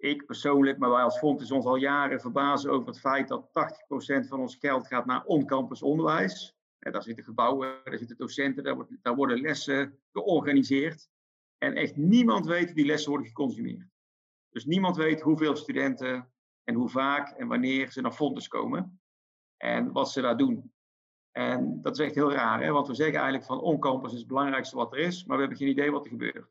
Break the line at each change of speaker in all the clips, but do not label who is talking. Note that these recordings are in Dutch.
ik persoonlijk, maar wij als Fontes ons al jaren verbazen over het feit dat 80% van ons geld gaat naar on-campus onderwijs. En daar zitten gebouwen, daar zitten docenten, daar, daar worden lessen georganiseerd. En echt niemand weet hoe die lessen worden geconsumeerd. Dus niemand weet hoeveel studenten en hoe vaak en wanneer ze naar Fontes komen. En wat ze daar doen. En dat is echt heel raar, hè? want we zeggen eigenlijk van on-campus is het belangrijkste wat er is, maar we hebben geen idee wat er gebeurt.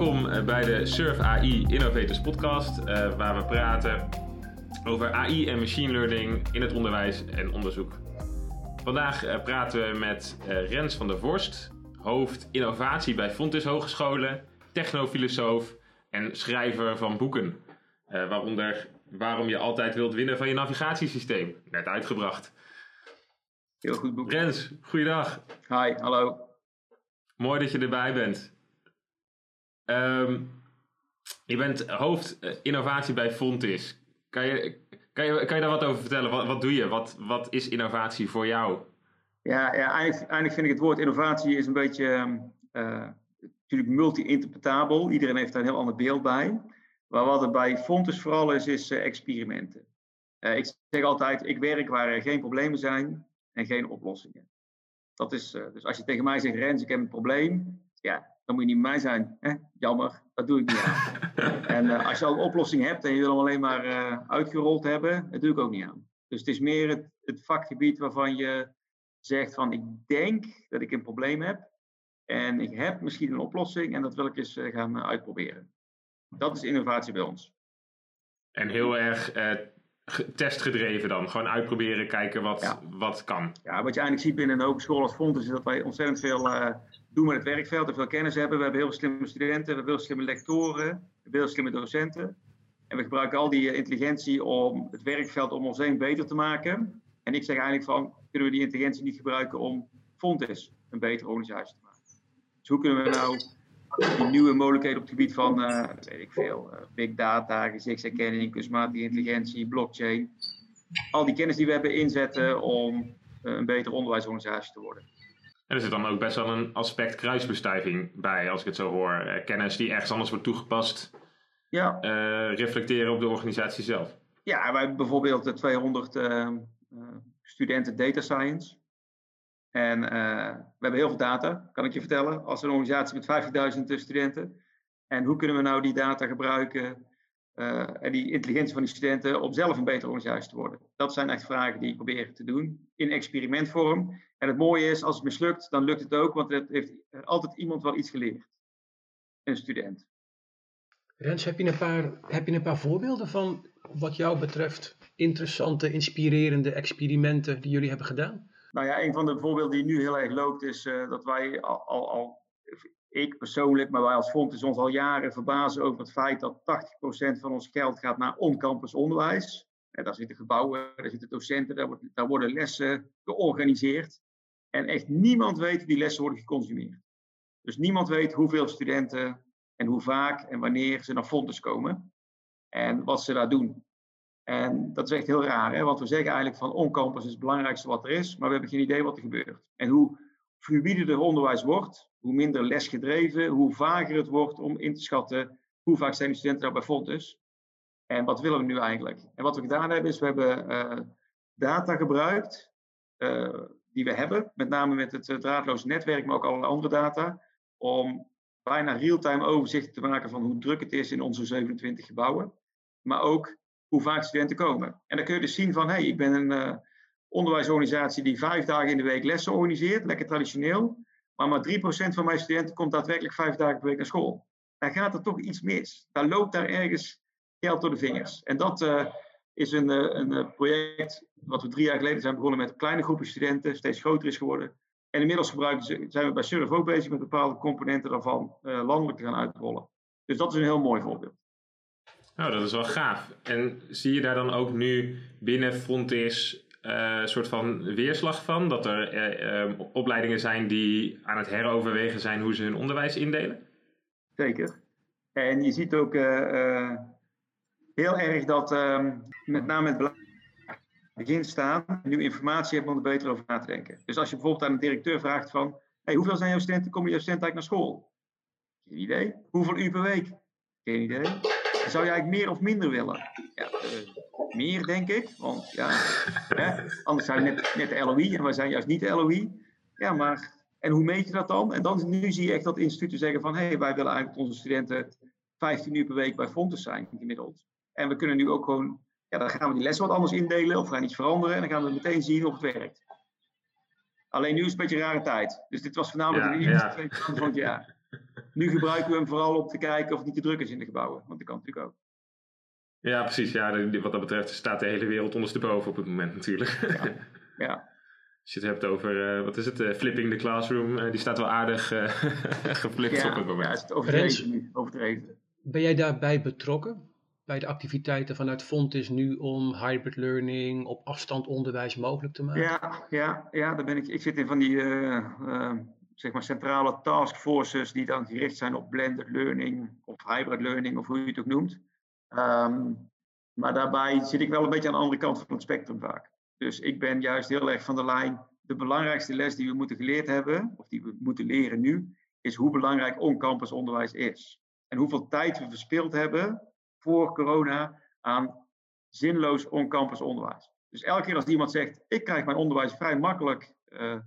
Welkom eh, bij de Surf AI Innovators Podcast, uh, waar we praten over AI en machine learning in het onderwijs en onderzoek. Vandaag uh, praten we met Rens van der Vorst, hoofd innovatie bij Fontis Hogescholen, technofilosoof en schrijver van boeken. waaronder Waarom je altijd wilt winnen van je navigatiesysteem, net uitgebracht.
Heel goed boek.
Rens, goeiedag.
Hi, hallo.
Mooi dat je erbij bent. Um, je bent hoofd eh, innovatie bij Fontis. Kan je, kan je, kan je daar wat over vertellen? Wat, wat doe je? Wat, wat is innovatie voor jou?
Ja, ja eigenlijk, eigenlijk vind ik het woord innovatie is een beetje uh, natuurlijk multi-interpretabel. Iedereen heeft daar een heel ander beeld bij. Maar wat er bij Fontes vooral is, is uh, experimenten. Ik zeg altijd, ik werk waar er geen problemen zijn en geen oplossingen. Dat is, dus als je tegen mij zegt, Rens, ik heb een probleem. Ja, dan moet je niet mij zijn. Hè? Jammer, dat doe ik niet aan. en uh, als je al een oplossing hebt en je wil hem alleen maar uh, uitgerold hebben, dat doe ik ook niet aan. Dus het is meer het, het, vakgebied waarvan je zegt van ik denk dat ik een probleem heb en ik heb misschien een oplossing en dat wil ik eens uh, gaan uitproberen. Dat is innovatie bij ons.
En heel erg testgedreven dan. Gewoon uitproberen, kijken wat,
ja.
wat kan.
Ja, wat je eigenlijk ziet binnen een hogeschool als Fontes is dat wij ontzettend veel doen met het werkveld en veel kennis hebben. We hebben heel slimme studenten, we hebben heel slimme lectoren, we hebben heel slimme docenten. En we gebruiken al die intelligentie om het werkveld om ons heen beter te maken. En ik zeg eigenlijk van, kunnen we die intelligentie niet gebruiken om Fontes een betere organisatie te maken? Dus hoe kunnen we nou die nieuwe mogelijkheden op het gebied van, uh, weet ik veel, uh, big data, gezichtsherkenning, kunstmatige intelligentie, blockchain. Al die kennis die we hebben inzetten om een betere onderwijsorganisatie te worden.
En er zit dan ook best wel een aspect kruisbestuiving bij, als ik het zo hoor. Eh, kennis die ergens anders wordt toegepast,
ja.
Uh, reflecteren op de organisatie zelf.
Ja, wij hebben bijvoorbeeld de 200 uh, studenten data science. En we hebben heel veel data, kan ik je vertellen, als een organisatie met 50.000 studenten. En hoe kunnen we nou die data gebruiken uh, en die intelligentie van die studenten om zelf een betere organisatie te worden? Dat zijn echt vragen die ik probeer te doen in experimentvorm. En het mooie is, als het mislukt, dan lukt het ook, want het heeft altijd iemand wel iets geleerd. Een student.
Rens, heb je een paar, heb je een paar voorbeelden van wat jou betreft interessante, inspirerende experimenten die jullie hebben gedaan?
Nou ja, een van de voorbeelden die nu heel erg loopt is uh, dat wij al, al, al, ik persoonlijk, maar wij als Fontes ons al jaren verbazen over het feit dat 80% van ons geld gaat naar on-campus onderwijs. En daar zitten gebouwen, daar zitten docenten, daar, daar worden lessen georganiseerd. En echt niemand weet hoe die lessen worden geconsumeerd. Dus niemand weet hoeveel studenten en hoe vaak en wanneer ze naar Fontes komen. En wat ze daar doen. En dat is echt heel raar, hè? want we zeggen eigenlijk van on-campus is het belangrijkste wat er is, maar we hebben geen idee wat er gebeurt. En hoe fluider onderwijs wordt, hoe minder lesgedreven, hoe vager het wordt om in te schatten hoe vaak zijn de studenten daar bij Fontes. En wat willen we nu eigenlijk? En wat we gedaan hebben is, we hebben uh, data gebruikt uh, die we hebben, met name met het draadloze netwerk, maar ook allerlei andere data, om bijna real-time overzicht te maken van hoe druk het is in onze 27 gebouwen, maar ook hoe vaak studenten komen. En dan kun je dus zien van, hé, hey, ik ben een uh, onderwijsorganisatie die vijf dagen in de week lessen organiseert, lekker traditioneel, maar maar 3% van mijn studenten komt daadwerkelijk vijf dagen per week naar school. Dan gaat er toch iets mis. Daar loopt daar ergens geld door de vingers. En dat uh, is een, een project wat we drie jaar geleden zijn begonnen met kleine groepen studenten, steeds groter is geworden. En inmiddels gebruiken, zijn we bij Surf ook bezig met bepaalde componenten daarvan uh, landelijk te gaan uitrollen. Dus dat is een heel mooi voorbeeld.
Nou, dat is wel gaaf. En zie je daar dan ook nu binnen Frontis uh, soort van weerslag van? Dat er uh, opleidingen zijn die aan het heroverwegen zijn hoe ze hun onderwijs indelen?
Zeker. En je ziet ook heel erg dat ehm, met name het begin staan, nu informatie hebben om er beter over na te denken. Dus als je bijvoorbeeld aan een directeur vraagt van, hey, hoeveel zijn jouw studenten, komen jouw studenten eigenlijk naar school? Geen idee. Hoeveel uur per week? Geen idee. Zou je eigenlijk meer of minder willen? Ja, meer denk ik, want ja, hè, anders zijn we net, net de LOI en wij zijn juist niet de LOI. Ja, maar en hoe meet je dat dan? En dan nu zie je echt dat instituten zeggen van, hé, hey, wij willen eigenlijk onze studenten 15 uur per week bij Fontes zijn, gemiddeld. En we kunnen nu ook gewoon, ja, dan gaan we die lessen wat anders indelen of we gaan iets veranderen en dan gaan we meteen zien of het werkt. Alleen nu is het een beetje een rare tijd. Dus dit was voornamelijk de eerste twee maanden van het jaar. Nu gebruiken we hem vooral om te kijken of het niet te druk is in de gebouwen. Want dat kan natuurlijk ook.
Ja, precies. Ja, wat dat betreft staat de hele wereld ondersteboven op het moment natuurlijk.
Ja. ja.
Als je het hebt over, uh, wat is het, uh, flipping the classroom, uh, die staat wel aardig geflipt
ja,
op het moment.
Ja, is het overdreven overdreven.
Ben jij daarbij betrokken? Bij de activiteiten vanuit Fontis nu om hybrid learning op afstand onderwijs mogelijk te maken?
Ja, ja, ja daar ben ik. Ik zit in van die zeg maar centrale taskforces die dan gericht zijn op blended learning of hybrid learning of hoe je het ook noemt. Um, maar daarbij zit ik wel een beetje aan de andere kant van het spectrum vaak. Dus ik ben juist heel erg van de lijn. De belangrijkste les die we moeten geleerd hebben, of die we moeten leren nu, is hoe belangrijk on-campus onderwijs is. En hoeveel tijd we verspild hebben voor corona aan zinloos on-campus onderwijs. Dus elke keer als iemand zegt, ik krijg mijn onderwijs vrij makkelijk uh,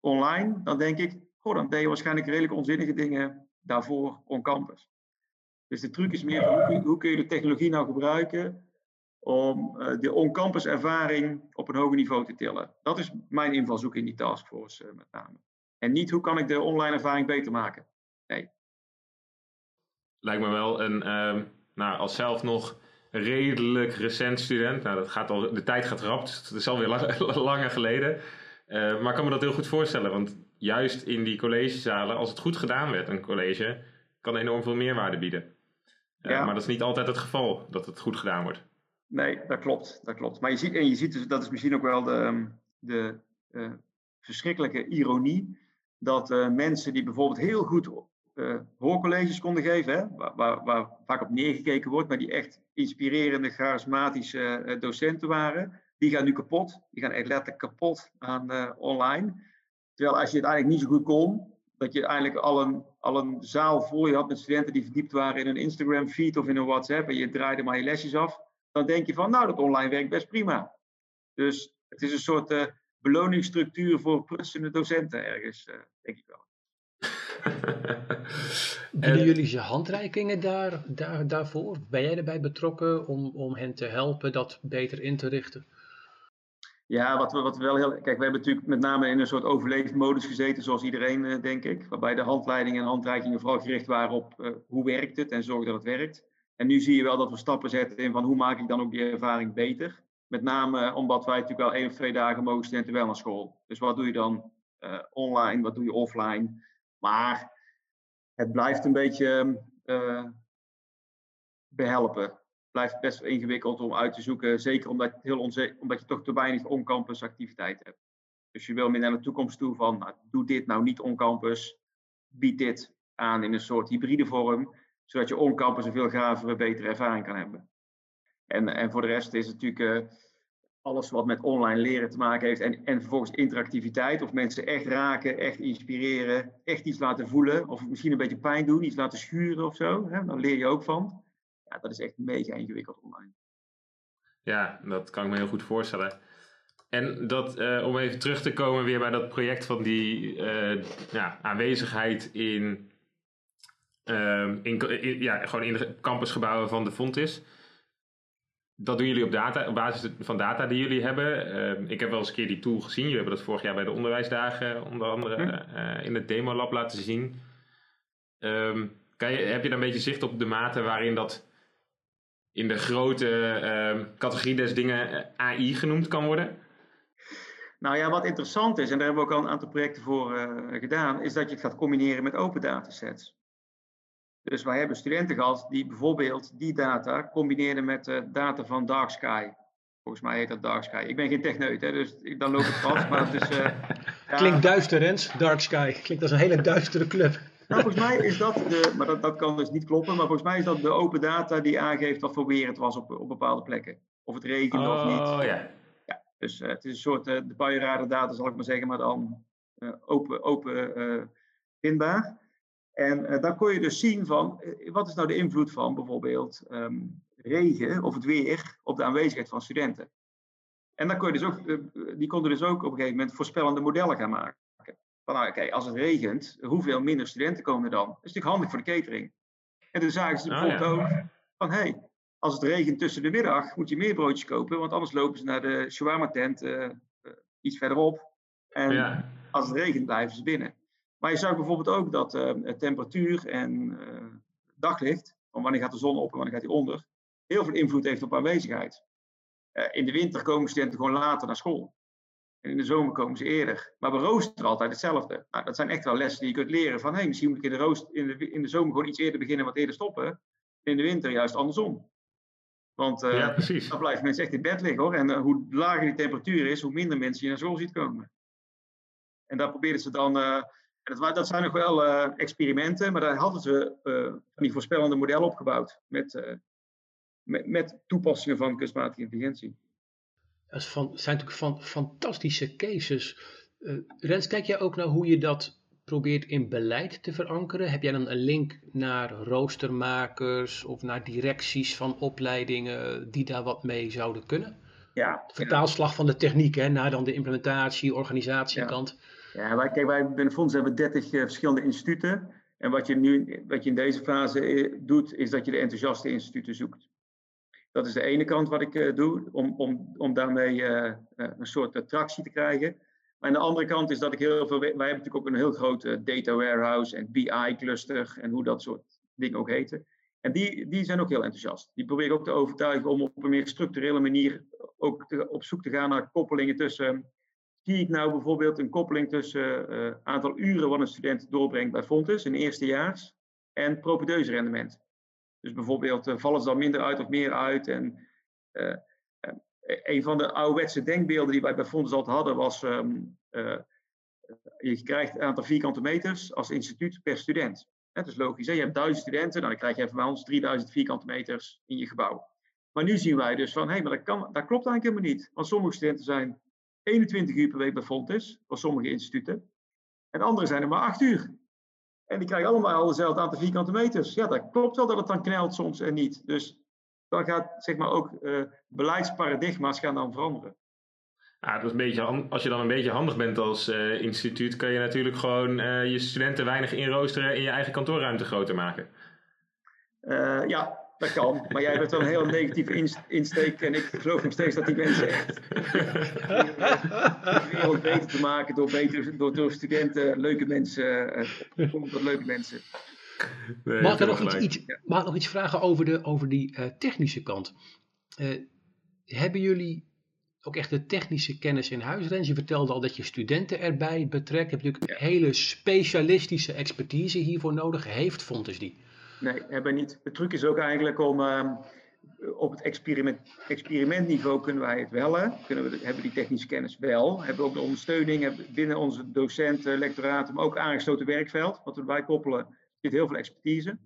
online, dan denk ik, goh, dan deed je waarschijnlijk redelijk onzinnige dingen daarvoor on-campus. Dus de truc is meer, hoe, hoe kun je de technologie nou gebruiken om uh, de on-campus ervaring op een hoger niveau te tillen. Dat is mijn invalshoek in die taskforce uh, met name. En niet hoe kan ik de online ervaring beter maken. Nee.
Lijkt me wel een, uh, nou, als zelf nog redelijk recent student. Nou, dat gaat al, de tijd gaat rap, dus het is alweer lang, langer geleden. Uh, maar ik kan me dat heel goed voorstellen, want juist in die collegezalen, als het goed gedaan werd, een college, kan enorm veel meerwaarde bieden. Ja. Maar dat is niet altijd het geval, dat het goed gedaan wordt.
Nee, dat klopt. Dat klopt. Maar je ziet, en je ziet dus, dat is misschien ook wel de, ehm, de uh, verschrikkelijke ironie, dat uh, mensen die bijvoorbeeld heel goed uh, hoorcolleges konden geven, hè, waar, waar, waar, vaak op neergekeken wordt, maar die echt inspirerende, charismatische docenten waren, die gaan nu kapot. Die gaan echt letterlijk kapot aan online. Terwijl als je het eigenlijk niet zo goed kon, dat je eigenlijk al een, al een zaal voor je had met studenten die verdiept waren in een Instagram feed of in een WhatsApp en je draaide maar je lesjes af dan denk je van, nou, dat online werkt best prima. Dus het is een soort uh, beloningsstructuur voor prutsende docenten ergens, uh, denk ik wel.
Bieden jullie ze handreikingen daar, daar, daarvoor? Ben jij erbij betrokken om, om hen te helpen dat beter in te richten?
Ja, wat we, wat we wel heel. Kijk, we hebben natuurlijk met name in een soort overleefmodus gezeten, zoals iedereen, uh, denk ik. Waarbij de handleidingen en handreikingen vooral gericht waren op uh, hoe werkt het en zorg dat het werkt. En nu zie je wel dat we stappen zetten in van hoe maak ik dan ook die ervaring beter. Met name omdat wij natuurlijk wel één of twee dagen mogen studenten wel naar school. Dus wat doe je dan online, wat doe je offline? Maar het blijft een beetje uh, behelpen. Blijft best ingewikkeld om uit te zoeken. Zeker omdat, heel omdat je toch te weinig on-campus activiteit hebt. Dus je wil meer naar de toekomst toe van, nou, doe dit nou niet on-campus. Bied dit aan in een soort hybride vorm zodat je on-campus een veel gravere, betere ervaring kan hebben. En, en voor de rest is het natuurlijk uh, alles wat met online leren te maken heeft en, en vervolgens interactiviteit, of mensen echt raken, echt inspireren, echt iets laten voelen, of misschien een beetje pijn doen, iets laten schuren of zo, hè, dan leer je ook van. Ja, dat is echt mega ingewikkeld online.
Ja, dat kan ik me heel goed voorstellen. En dat, uh, om even terug te komen weer bij dat project van die uh, ja, aanwezigheid in Ehm, in, ja, gewoon in de campusgebouwen van de Fontis. Dat doen jullie op, data, op basis van data die jullie hebben. Ehm, ik heb wel eens een keer die tool gezien. Jullie hebben dat vorig jaar bij de onderwijsdagen onder andere uh, in het demolab laten zien. Um, kan je, heb je dan een beetje zicht op de mate waarin dat in de grote categorie des dingen eh, AI genoemd kan worden?
Nou ja, wat interessant is, en daar hebben we ook al een aantal projecten voor uh, gedaan, is dat je het gaat combineren met open datasets. Dus wij hebben studenten gehad die bijvoorbeeld die data combineerden met data van Dark Sky. Volgens mij heet dat Dark Sky. Ik ben geen techneut, hè, dus dan loop ik vast. maar het is, uh,
Klinkt duister, Rens. Dark Sky. Klinkt als een hele duistere club.
Nou, volgens mij is dat de, maar dat, dat kan dus niet kloppen, maar volgens mij is dat de open data die aangeeft wat voor weer het was op, op bepaalde plekken. Of het regende
oh,
of niet.
Oh ja.
Dus het is een soort de data, zal ik maar zeggen, maar dan open, open vindbaar. En dan kon je dus zien van, wat is nou de invloed van bijvoorbeeld ehm, regen of het weer op de aanwezigheid van studenten. En dan kon je dus ook, die konden dus ook op een gegeven moment voorspellende modellen gaan maken. Van nou, oké, als het regent, hoeveel minder studenten komen er dan? Dat is natuurlijk handig voor de catering. En toen zagen ze bijvoorbeeld oh, ook van, hé, hey, als het regent tussen de middag, moet je meer broodjes kopen, want anders lopen ze naar de shawarma tent uh, iets verderop. En als het regent, blijven ze binnen. Maar je zag bijvoorbeeld ook dat uh, temperatuur en daglicht, van wanneer gaat de zon op en wanneer gaat die onder, heel veel invloed heeft op aanwezigheid. in de winter komen studenten gewoon later naar school. En in de zomer komen ze eerder. Maar we roosteren altijd hetzelfde. Nou, dat zijn echt wel lessen die je kunt leren. Van hey, misschien moet ik in de, roost, in, de, in de zomer gewoon iets eerder beginnen, wat eerder stoppen. En in de winter juist andersom. Want uh, dan blijven mensen echt in bed liggen hoor. En uh, hoe lager die temperatuur is, hoe minder mensen je naar school ziet komen. En daar probeerden ze dan. Uh, dat, dat, zijn nog wel experimenten, maar daar hadden ze van die voorspellende modellen opgebouwd. Met, met, met toepassingen van kunstmatige intelligentie.
Dat zijn natuurlijk van, fantastische cases. Uh, Rens, kijk jij ook naar hoe je dat probeert in beleid te verankeren? Heb jij dan een link naar roostermakers of naar directies van opleidingen die daar wat mee zouden kunnen?
Ja.
Vertaalslag van de techniek hè, naar dan de implementatie, organisatiekant.
Ja, ja wij, kijk, wij binnen Fonds hebben 30 uh, verschillende instituten. En wat je nu wat je in deze fase eh, doet, is dat je de enthousiaste instituten zoekt. Dat is de ene kant wat ik uh, doe, om, om, om daarmee uh, een soort attractie te krijgen. Maar aan de andere kant is dat ik heel veel. Wij hebben natuurlijk ook een heel grote data warehouse en BI-cluster en hoe dat soort dingen ook heten. En die, die zijn ook heel enthousiast. Die probeer ik ook te overtuigen om op een meer structurele manier ook te, op zoek te gaan naar koppelingen tussen. Zie ik nou bijvoorbeeld een koppeling tussen uh, aantal uren wat een student doorbrengt bij Fontes in eerstejaars en rendement? Dus bijvoorbeeld uh, vallen ze dan minder uit of meer uit. En uh, een van de ouderwetse denkbeelden die wij bij Fonds altijd hadden was... Um, je krijgt een aantal vierkante meters als instituut per student. Dat is logisch. Hè? Je hebt duizend studenten, nou, dan krijg je even bij ons 3000 vierkante meters in je gebouw. Maar nu zien wij dus van, hé, hey, maar dat, kan, dat klopt eigenlijk helemaal niet. Want sommige studenten zijn 21 uur per week bij Fontes, voor sommige instituten. En andere zijn er maar 8 uur. En die krijgen allemaal dezelfde aantal vierkante meters. Ja, dat klopt wel dat het dan knelt soms en niet. Dus dan gaat zeg maar ook uh, beleidsparadigma's gaan dan veranderen.
Ja, dat is een beetje, als je dan een beetje handig bent als uh, instituut, kan je natuurlijk gewoon uh, je studenten weinig inroosteren en je eigen kantoorruimte groter maken.
ja, dat kan. Maar jij hebt wel een heel negatieve insteek. En ik geloof nog steeds dat die mensen echt. de wereld beter te maken door, beter, door, door studenten, leuke mensen. Uh, leuke mensen.
Nee, mag, ik nog iets, iets, mag ik nog iets vragen over, de, over die uh, technische kant? Uh, hebben jullie ook echt de technische kennis in huis, Rens? Je vertelde al dat je studenten erbij betrekt. Heb je natuurlijk ja. hele specialistische expertise hiervoor nodig? Heeft Fontes die?
Nee, hebben niet. De truc is ook eigenlijk om uh, op het experiment, experimentniveau kunnen wij het wel. Hè? Kunnen we, hebben die technische kennis wel. Hebben ook de ondersteuning binnen onze docenten, lectoraten, maar ook aangesloten werkveld. Wat we erbij koppelen, zit heel veel expertise.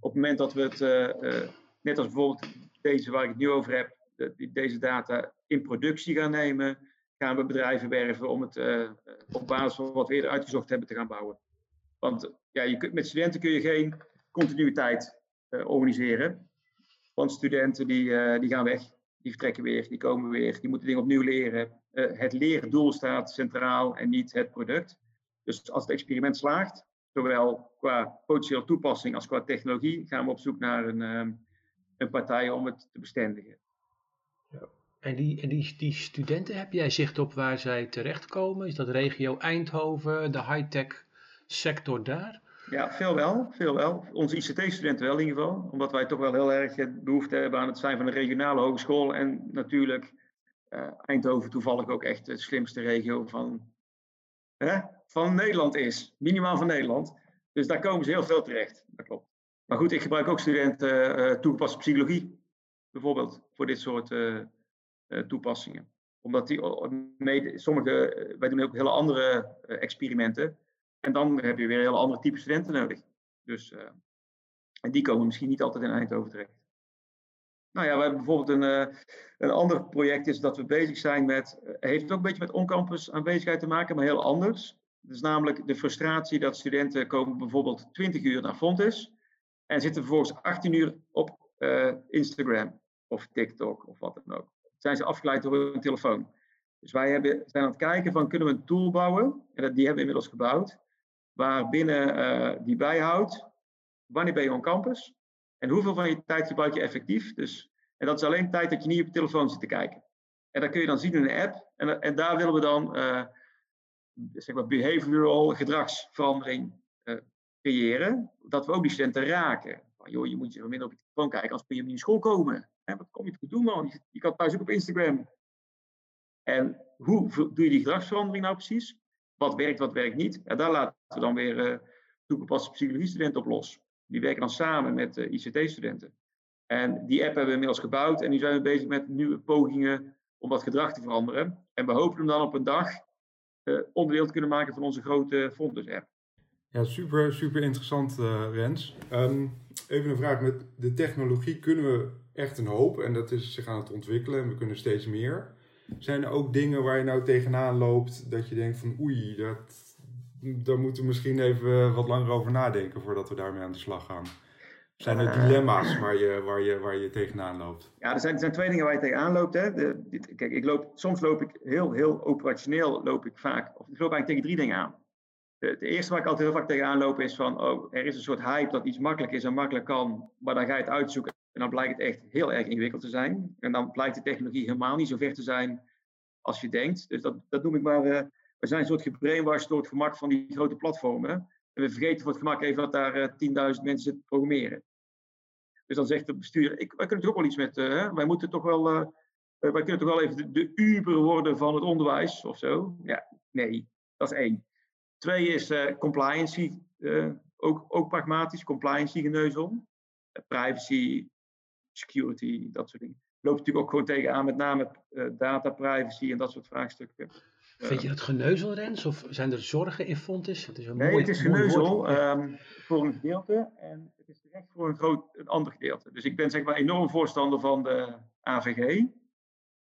Op het moment dat we het, uh, uh, net als bijvoorbeeld deze waar ik het nu over heb, de, deze data in productie gaan nemen, gaan we bedrijven werven om het uh, op basis van wat we eerder uitgezocht hebben te gaan bouwen. Want ja, je kunt, met studenten kun je geen continuïteit uh, organiseren. Want studenten die, uh, die gaan weg, die vertrekken weer, die komen weer, die moeten dingen opnieuw leren. Uh, het leerdoel staat centraal en niet het product. Dus als het experiment slaagt, zowel qua potentieel toepassing als qua technologie, gaan we op zoek naar een, um, een partij om het te bestendigen.
Ja. En, die, en die, die studenten, heb jij zicht op waar zij terechtkomen? Is dat regio Eindhoven, de high-tech sector daar?
Ja, veel wel. Veel wel. Onze ICT-studenten wel in ieder geval. Omdat wij toch wel heel erg behoefte hebben aan het zijn van een regionale hogeschool. En natuurlijk uh, Eindhoven toevallig ook echt de slimste regio van, hè, van Nederland is. Minimaal van Nederland. Dus daar komen ze heel veel terecht. Dat klopt. Maar goed, ik gebruik ook studenten uh, toegepaste psychologie. Bijvoorbeeld voor dit soort toepassingen. Omdat die, sommige, wij doen ook hele andere experimenten. En dan heb je weer heel andere type studenten nodig. Dus, uh, en die komen misschien niet altijd in Eindhoven terecht. Nou ja, we hebben bijvoorbeeld een, uh, een ander project is dat we bezig zijn met, uh, heeft ook een beetje met on-campus aanwezigheid te maken, maar heel anders. Dat is namelijk de frustratie dat studenten komen bijvoorbeeld 20 uur naar Fontis en zitten vervolgens 18 uur op Instagram of TikTok of wat dan ook. Zijn ze afgeleid door hun telefoon. Dus wij hebben, zijn aan het kijken van kunnen we een tool bouwen, en die hebben we inmiddels gebouwd, waarbinnen die bijhoudt wanneer ben je on campus en hoeveel van je tijd gebruik je effectief. Dus, en dat is alleen tijd dat je niet op je telefoon zit te kijken. En dat kun je dan zien in een app. En, en daar willen we dan uh, zeg maar behavioral gedragsverandering uh, creëren. Dat we ook die studenten raken. Van, joh, je moet je minder op je telefoon kijken, anders kun je niet in school komen. Hè, wat kom je te doen, man? Je, je kan thuis ook op Instagram. En hoe doe je die gedragsverandering nou precies? Wat werkt, wat werkt niet? En daar laten we dan weer uh, toegepaste psychologie-studenten op los. Die werken dan samen met uh, ICT-studenten. En die app hebben we inmiddels gebouwd en nu zijn we bezig met nieuwe pogingen om dat gedrag te veranderen. En we hopen hem dan op een dag uh, onderdeel te kunnen maken van onze grote Fontes-app.
Ja, super, super interessant, uh, Rens. Um, even een vraag. Met de technologie kunnen we echt een hoop en dat is zich aan het ontwikkelen en we kunnen steeds meer. Zijn er ook dingen waar je nou tegenaan loopt dat je denkt van oei, dat, daar moeten we misschien even wat langer over nadenken voordat we daarmee aan de slag gaan. Zijn er dilemma's waar je, waar je, waar je tegenaan loopt?
Ja, er zijn, er zijn twee dingen waar je tegenaan loopt. Hè. De, dit, kijk, ik loop, soms loop ik heel, heel operationeel loop ik vaak, of ik loop eigenlijk tegen drie dingen aan. De, de, eerste waar ik altijd heel vaak tegenaan loop is van, oh, er is een soort hype dat iets makkelijk is en makkelijk kan, maar dan ga je het uitzoeken en dan blijkt het echt heel erg ingewikkeld te zijn. En dan blijkt de technologie helemaal niet zo ver te zijn als je denkt. Dus dat, dat noem ik maar uh, we zijn een soort gebrainwashed door het gemak van die grote platformen. En we vergeten voor het gemak even dat daar uh, eh, 10.000 mensen programmeren. Dus dan zegt de bestuur, ik, wij kunnen toch wel iets met, uh, wij moeten toch wel, wij kunnen toch wel even de, de, Uber worden van het onderwijs of zo. Ja, nee, dat is één. Twee is compliancy, ook, ook pragmatisch, compliancy geneuzel. privacy, security, dat soort dingen. Loopt natuurlijk ook gewoon tegenaan, met name data privacy en dat soort vraagstukken.
Vind je dat geneuzel, Rens? Of zijn er zorgen in Fontis?
Het is een nee, mooi, het is geneuzel um, voor een gedeelte en het is terecht voor een, groot, een ander gedeelte. Dus ik ben zeg maar enorm voorstander van de AVG.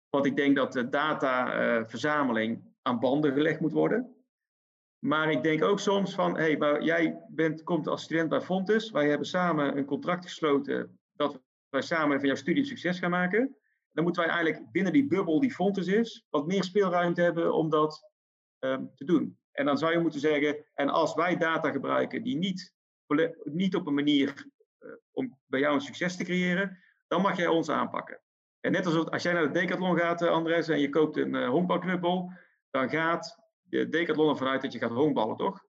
Want ik denk dat de dataverzameling uh, aan banden gelegd moet worden. Maar ik denk ook soms van, hé, hey, maar jij bent, komt als student bij Fontis. Wij hebben samen een contract gesloten dat wij samen van jouw studie succes gaan maken dan moeten wij eigenlijk binnen die bubbel die Fontes is, wat meer speelruimte hebben om dat um, te doen. En dan zou je moeten zeggen, en als wij data gebruiken die niet, niet op een manier uh, om bij jou een succes te creëren, dan mag jij ons aanpakken. En net als als jij naar de Decathlon gaat, uh, Andres, en je koopt een uh, honkbalknuppel, dan gaat de Decathlon ervan uit dat je gaat honkballen, toch?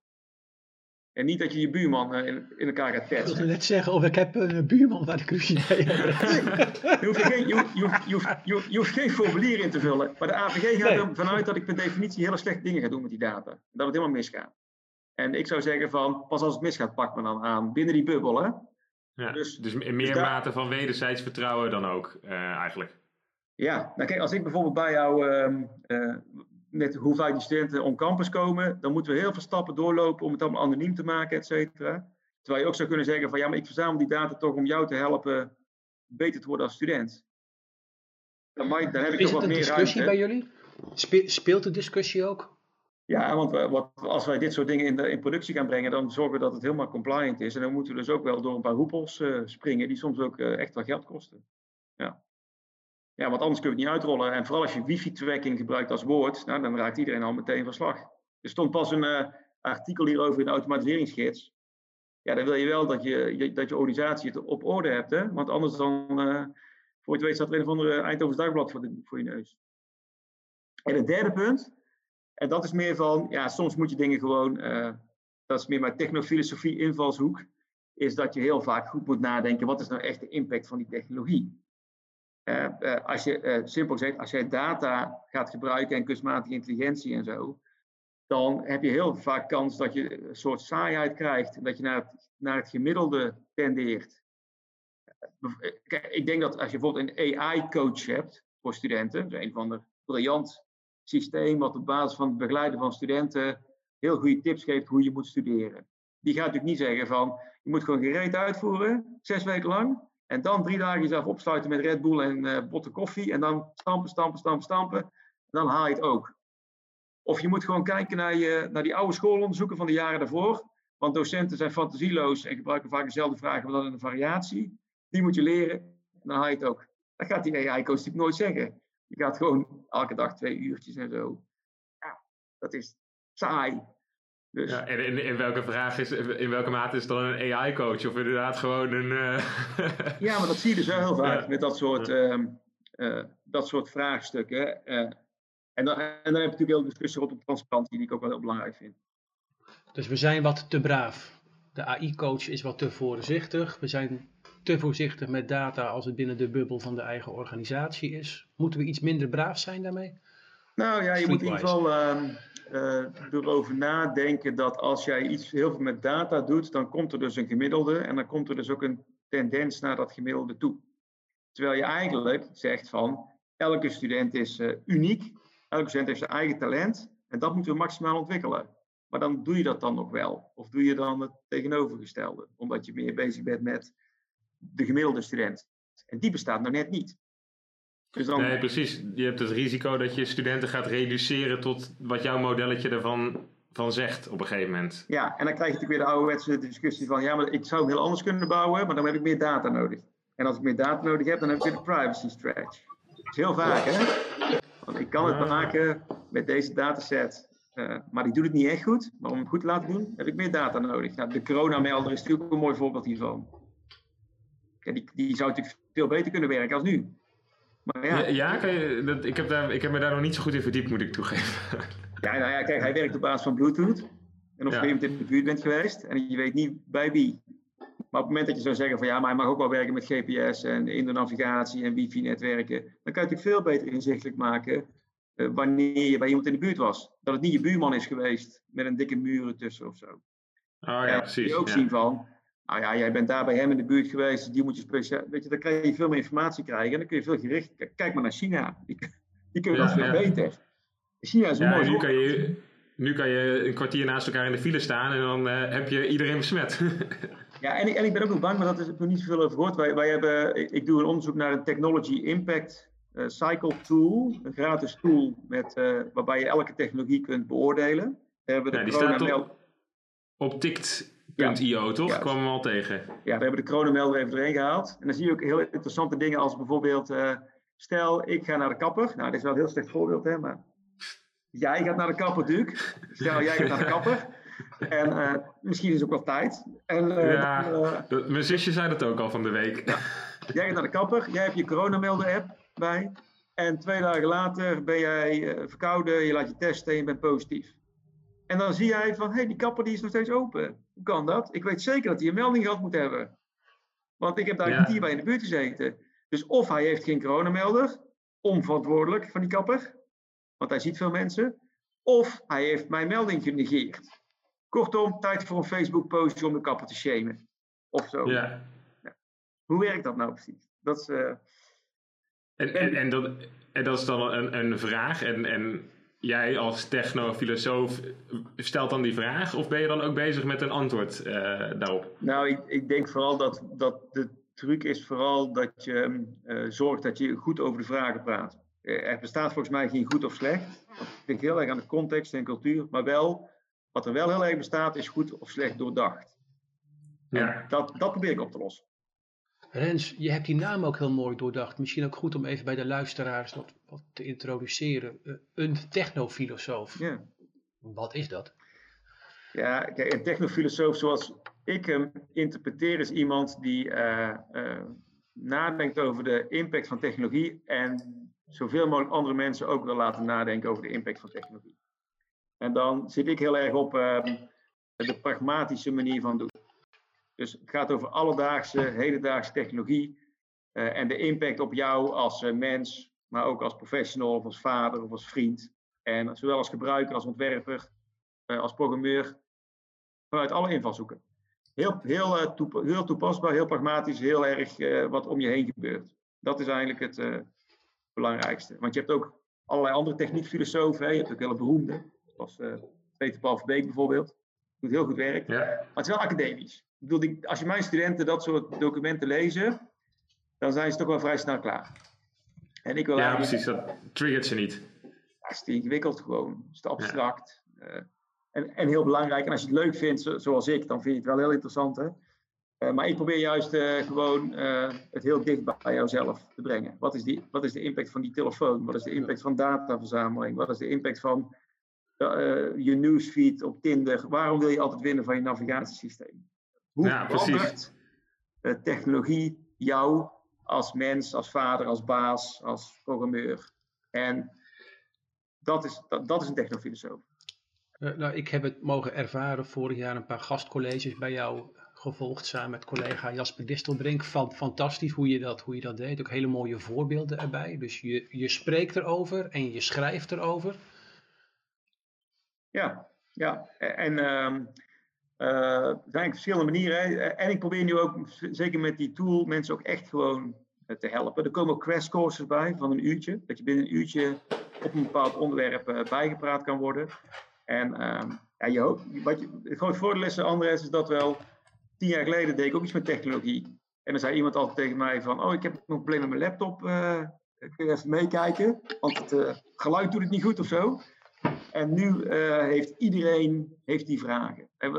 En niet dat je je buurman uh, in, in, elkaar gaat petsen.
Ik wilde net zeggen, of ik heb een buurman waar de crucie mee
je, hoeft geen, je, je, je, je, hoeft geen formulier in te vullen. Maar de AVG gaat nee. ervan uit dat ik per definitie hele slechte dingen ga doen met die data. Dat het helemaal misgaat. En ik zou zeggen van, pas als het misgaat, pak me dan aan. Binnen die bubbel, hè.
Ja, dus, dus in meer dus mate van wederzijds vertrouwen dan ook, uh, eigenlijk.
Ja, nou kijk, als ik bijvoorbeeld bij jou... Uh, uh, met hoe vaak die studenten on campus komen, dan moeten we heel veel stappen doorlopen om het allemaal anoniem te maken, et cetera. Terwijl je ook zou kunnen zeggen van ja, maar ik verzamel die data toch om jou te helpen beter te worden als student.
Dan, mag, dan heb ik Is toch wat meer discussie bij jullie? speelt de discussie ook?
Ja, want we, wat, als wij dit soort dingen in, de, in productie gaan brengen, dan zorgen we dat het helemaal compliant is. En dan moeten we dus ook wel door een paar hoepels uh, springen, die soms ook uh, echt wel geld kosten. Ja. Ja, want anders kun je het niet uitrollen. En vooral als je wifi-tracking gebruikt als woord, nou, dan raakt iedereen al meteen van slag. Er stond pas een uh, artikel hierover in de automatiseringsgids. Ja, dan wil je wel dat je, dat je organisatie het op orde hebt, hè? want anders dan, uh, voor je weet, staat er een of andere Eindhoven's Dagblad voor, je neus. En het derde punt, en dat is meer van, ja, soms moet je dingen gewoon, uh, dat is meer mijn technofilosofie invalshoek, is dat je heel vaak goed moet nadenken, wat is nou echt de impact van die technologie? Uh, als je, uh, simpel gezegd, als jij data gaat gebruiken en kunstmatige intelligentie en zo, dan heb je heel vaak kans dat je een soort saaiheid krijgt en dat je naar het, naar het gemiddelde tendeert. Ik denk dat als je bijvoorbeeld een AI-coach hebt voor studenten, een van de briljant systeem wat op basis van het begeleiden van studenten heel goede tips geeft hoe je moet studeren. Die gaat natuurlijk niet zeggen van, je moet gewoon gereed uitvoeren, zes weken lang, En dan drie dagen jezelf opsluiten met Red Bull en uh, botte koffie. En dan stampen, stampen, stampen, stampen. En dan haal het ook. Of je moet gewoon kijken naar, je, naar die oude schoolonderzoeken van de jaren daarvoor. Want docenten zijn fantasieloos en gebruiken vaak dezelfde vragen, maar dan een variatie. Die moet je leren. En dan haal het ook. Dat gaat die AI-coach natuurlijk nooit zeggen. Je gaat gewoon elke dag twee uurtjes en zo. Ja, dat is saai.
Dus. Ja, en in, in, welke vraag is, in welke mate is dan een AI-coach of inderdaad gewoon een. Uh...
ja, maar dat zie je dus wel heel vaak met dat soort, uh, uh, dat soort vraagstukken. Eh, en, dan, en dan heb je natuurlijk heel discussie rondom transparantie, die ik ook wel heel belangrijk vind.
Dus we zijn wat te braaf. De AI-coach is wat te voorzichtig. We zijn te voorzichtig met data als het binnen de bubbel van de eigen organisatie is. Moeten we iets minder braaf zijn daarmee?
Nou ja, je moet in ieder geval uh, erover nadenken dat als jij iets heel veel met data doet, dan komt er dus een gemiddelde en dan komt er dus ook een tendens naar dat gemiddelde toe. Terwijl je eigenlijk zegt van elke student is uh, uniek, elke student heeft zijn eigen talent en dat moeten we maximaal ontwikkelen. Maar dan doe je dat dan nog wel. Of doe je dan het tegenovergestelde, omdat je meer bezig bent met de gemiddelde student. En die bestaat nou net niet.
Dus dan... Nee, precies. Je hebt het risico dat je studenten gaat reduceren tot wat jouw modelletje ervan van zegt op een gegeven moment.
Ja, en dan krijg je natuurlijk weer de ouderwetse discussie van... ja, maar ik zou hem heel anders kunnen bouwen, maar dan heb ik meer data nodig. En als ik meer data nodig heb, dan heb ik weer de privacy stretch. Dat is heel vaak, hè? Want ik kan het maken met deze dataset... Uh, maar die doet het niet echt goed. Maar om het goed te laten doen, heb ik meer data nodig. Nou, de coronamelder is natuurlijk een mooi voorbeeld hiervan. Ja, die, die zou natuurlijk veel beter kunnen werken als nu.
Maar ja, ja, je, dat, ik, heb daar, ik heb me daar nog niet zo goed in verdiept, moet ik toegeven.
Ja, nou ja, kijk, hij werkt op basis van Bluetooth. En op een gegeven moment in de buurt bent geweest en je weet niet bij wie. Maar op het moment dat je zou zeggen van ja, maar hij mag ook wel werken met GPS en in de navigatie en wifi-netwerken, dan kan je het veel beter inzichtelijk maken uh, wanneer je bij iemand in de buurt was. Dat het niet je buurman is geweest met een dikke muren tussen of zo. Oh
ja, precies.
je ook zien van, nou ja, jij bent daar bij hem in de buurt geweest, die moet je speciaal. Weet je, dan kan je veel meer informatie krijgen en dan kun je veel gericht. Kijk maar naar China, die, die kunnen dat veel beter. China is een mooi
nu kan, je, nu kan je een kwartier naast elkaar in de file staan en dan uh, heb je iedereen besmet.
ja, en ik, en ik ben ook nog bang, maar dat is, ik nog niet zoveel over gehoord. Wij, wij hebben, ik, doe een onderzoek naar een Technology Impact uh, Cycle Tool, een gratis tool met, uh, waarbij je elke technologie kunt beoordelen.
We hebben de ja, die staat op, op tikt .io, toch? Ja, kwam hem al tegen.
Ja, we hebben de coronamelder even erin gehaald. En dan zie je ook heel interessante dingen als bijvoorbeeld... Uh, stel, ik ga naar de kapper. Nou, dit is wel een heel slecht voorbeeld, hè, maar... Jij gaat naar de kapper, Duke. Stel, jij gaat naar de kapper. En uh, misschien is het ook wel tijd. En,
uh, ja, uh, mijn zusje zei dat ook al van de week. Ja.
Jij gaat naar de kapper, jij hebt je coronamelder-app bij. En twee dagen later ben jij verkouden, je laat je testen en je bent positief. En dan zie jij van, hé, hey, die kapper die is nog steeds open. Hoe kan dat? Ik weet zeker dat hij een melding gehad moet hebben. Want ik heb daar ja. hier bij in de buurt gezeten. Dus of hij heeft geen coronamelder, onverantwoordelijk van die kapper, want hij ziet veel mensen. Of hij heeft mijn melding genegeerd. Kortom, tijd voor een Facebook-postje om de kapper te shamen. Of zo. Ja. Hoe werkt dat nou precies? Dat is, uh...
en, en, en, dat, en dat is dan een, een vraag. En, en jij als technofilosoof stelt dan die vraag of ben je dan ook bezig met een antwoord uh, daarop?
Nou, ik, ik, denk vooral dat, dat de truc is vooral dat je uh, zorgt dat je goed over de vragen praat. Uh, er bestaat volgens mij geen goed of slecht. Dat ligt heel erg aan de context en cultuur, maar wel, wat er wel heel erg bestaat, is goed of slecht doordacht. Ja. dat, dat probeer ik op te lossen.
Rens, je hebt die naam ook heel mooi doordacht. Misschien ook goed om even bij de luisteraars wat, wat te introduceren. Uh, een technofilosoof. Ja. Wat is dat?
Ja, kijk, een technofilosoof zoals ik hem interpreteer is iemand die uh, uh, nadenkt over de impact van technologie en zoveel mogelijk andere mensen ook wil laten nadenken over de impact van technologie. En dan zit ik heel erg op ehm, de pragmatische manier van doen. Dus het gaat over alledaagse, hedendaagse technologie uh, en de impact op jou als uh, mens, maar ook als professional of als vader of als vriend. En zowel als gebruiker, als ontwerper, uh, als programmeur, vanuit alle invalshoeken. Heel, heel, toep heel toepasbaar, heel pragmatisch, heel erg wat om je heen gebeurt. Dat is eigenlijk het belangrijkste. Want je hebt ook allerlei andere techniekfilosofen. Je hebt ook hele beroemde, zoals Peter Paul Verbeek bijvoorbeeld. Doet heel goed werk. Ja. Maar het is wel academisch. Ik bedoel, als je mijn studenten dat soort documenten lezen, dan zijn ze toch wel vrij snel klaar.
En ik wil ja, precies, dat triggert ze niet.
Ja, is te ingewikkeld gewoon, is te abstract. Eh, en, en heel belangrijk, en als je het leuk vindt, zoals ik, dan vind je het wel heel interessant. Hè? Uh, maar ik probeer juist uh, gewoon het heel dicht bij jouzelf te brengen. Wat is, die, wat is de impact van die telefoon? Wat is de impact van dataverzameling? Wat is de impact van je newsfeed op Tinder? Waarom wil je altijd winnen van je navigatiesysteem? Hoe ja, verandert technologie jou als mens, als vader, als baas, als programmeur. En dat is, dat, dat is een technofilosoof.
Uh, nou, ik heb het mogen ervaren vorig jaar een paar gastcolleges bij jou gevolgd samen met collega Jasper Distelbrink. fantastisch hoe je, dat, hoe je dat deed. Ook hele mooie voorbeelden erbij. Dus je, je spreekt erover en je schrijft erover.
Ja, ja. En uh, er zijn verschillende manieren. En ik probeer nu ook, zeker met die tool, mensen ook echt gewoon eh, te helpen. Er komen ook crash courses bij van een uurtje. Dat je binnen een uurtje op een bepaald onderwerp bijgepraat kan worden. En uh, ja, je hoopt, wat je, het grote voordeel is, is dat wel tien jaar geleden deed ik ook iets met technologie. En dan zei iemand altijd tegen mij van, oh, ik heb een probleem met mijn laptop. Uh, kun je even meekijken? Want het geluid doet het niet goed of zo. En nu uh, heeft iedereen heeft die vragen. En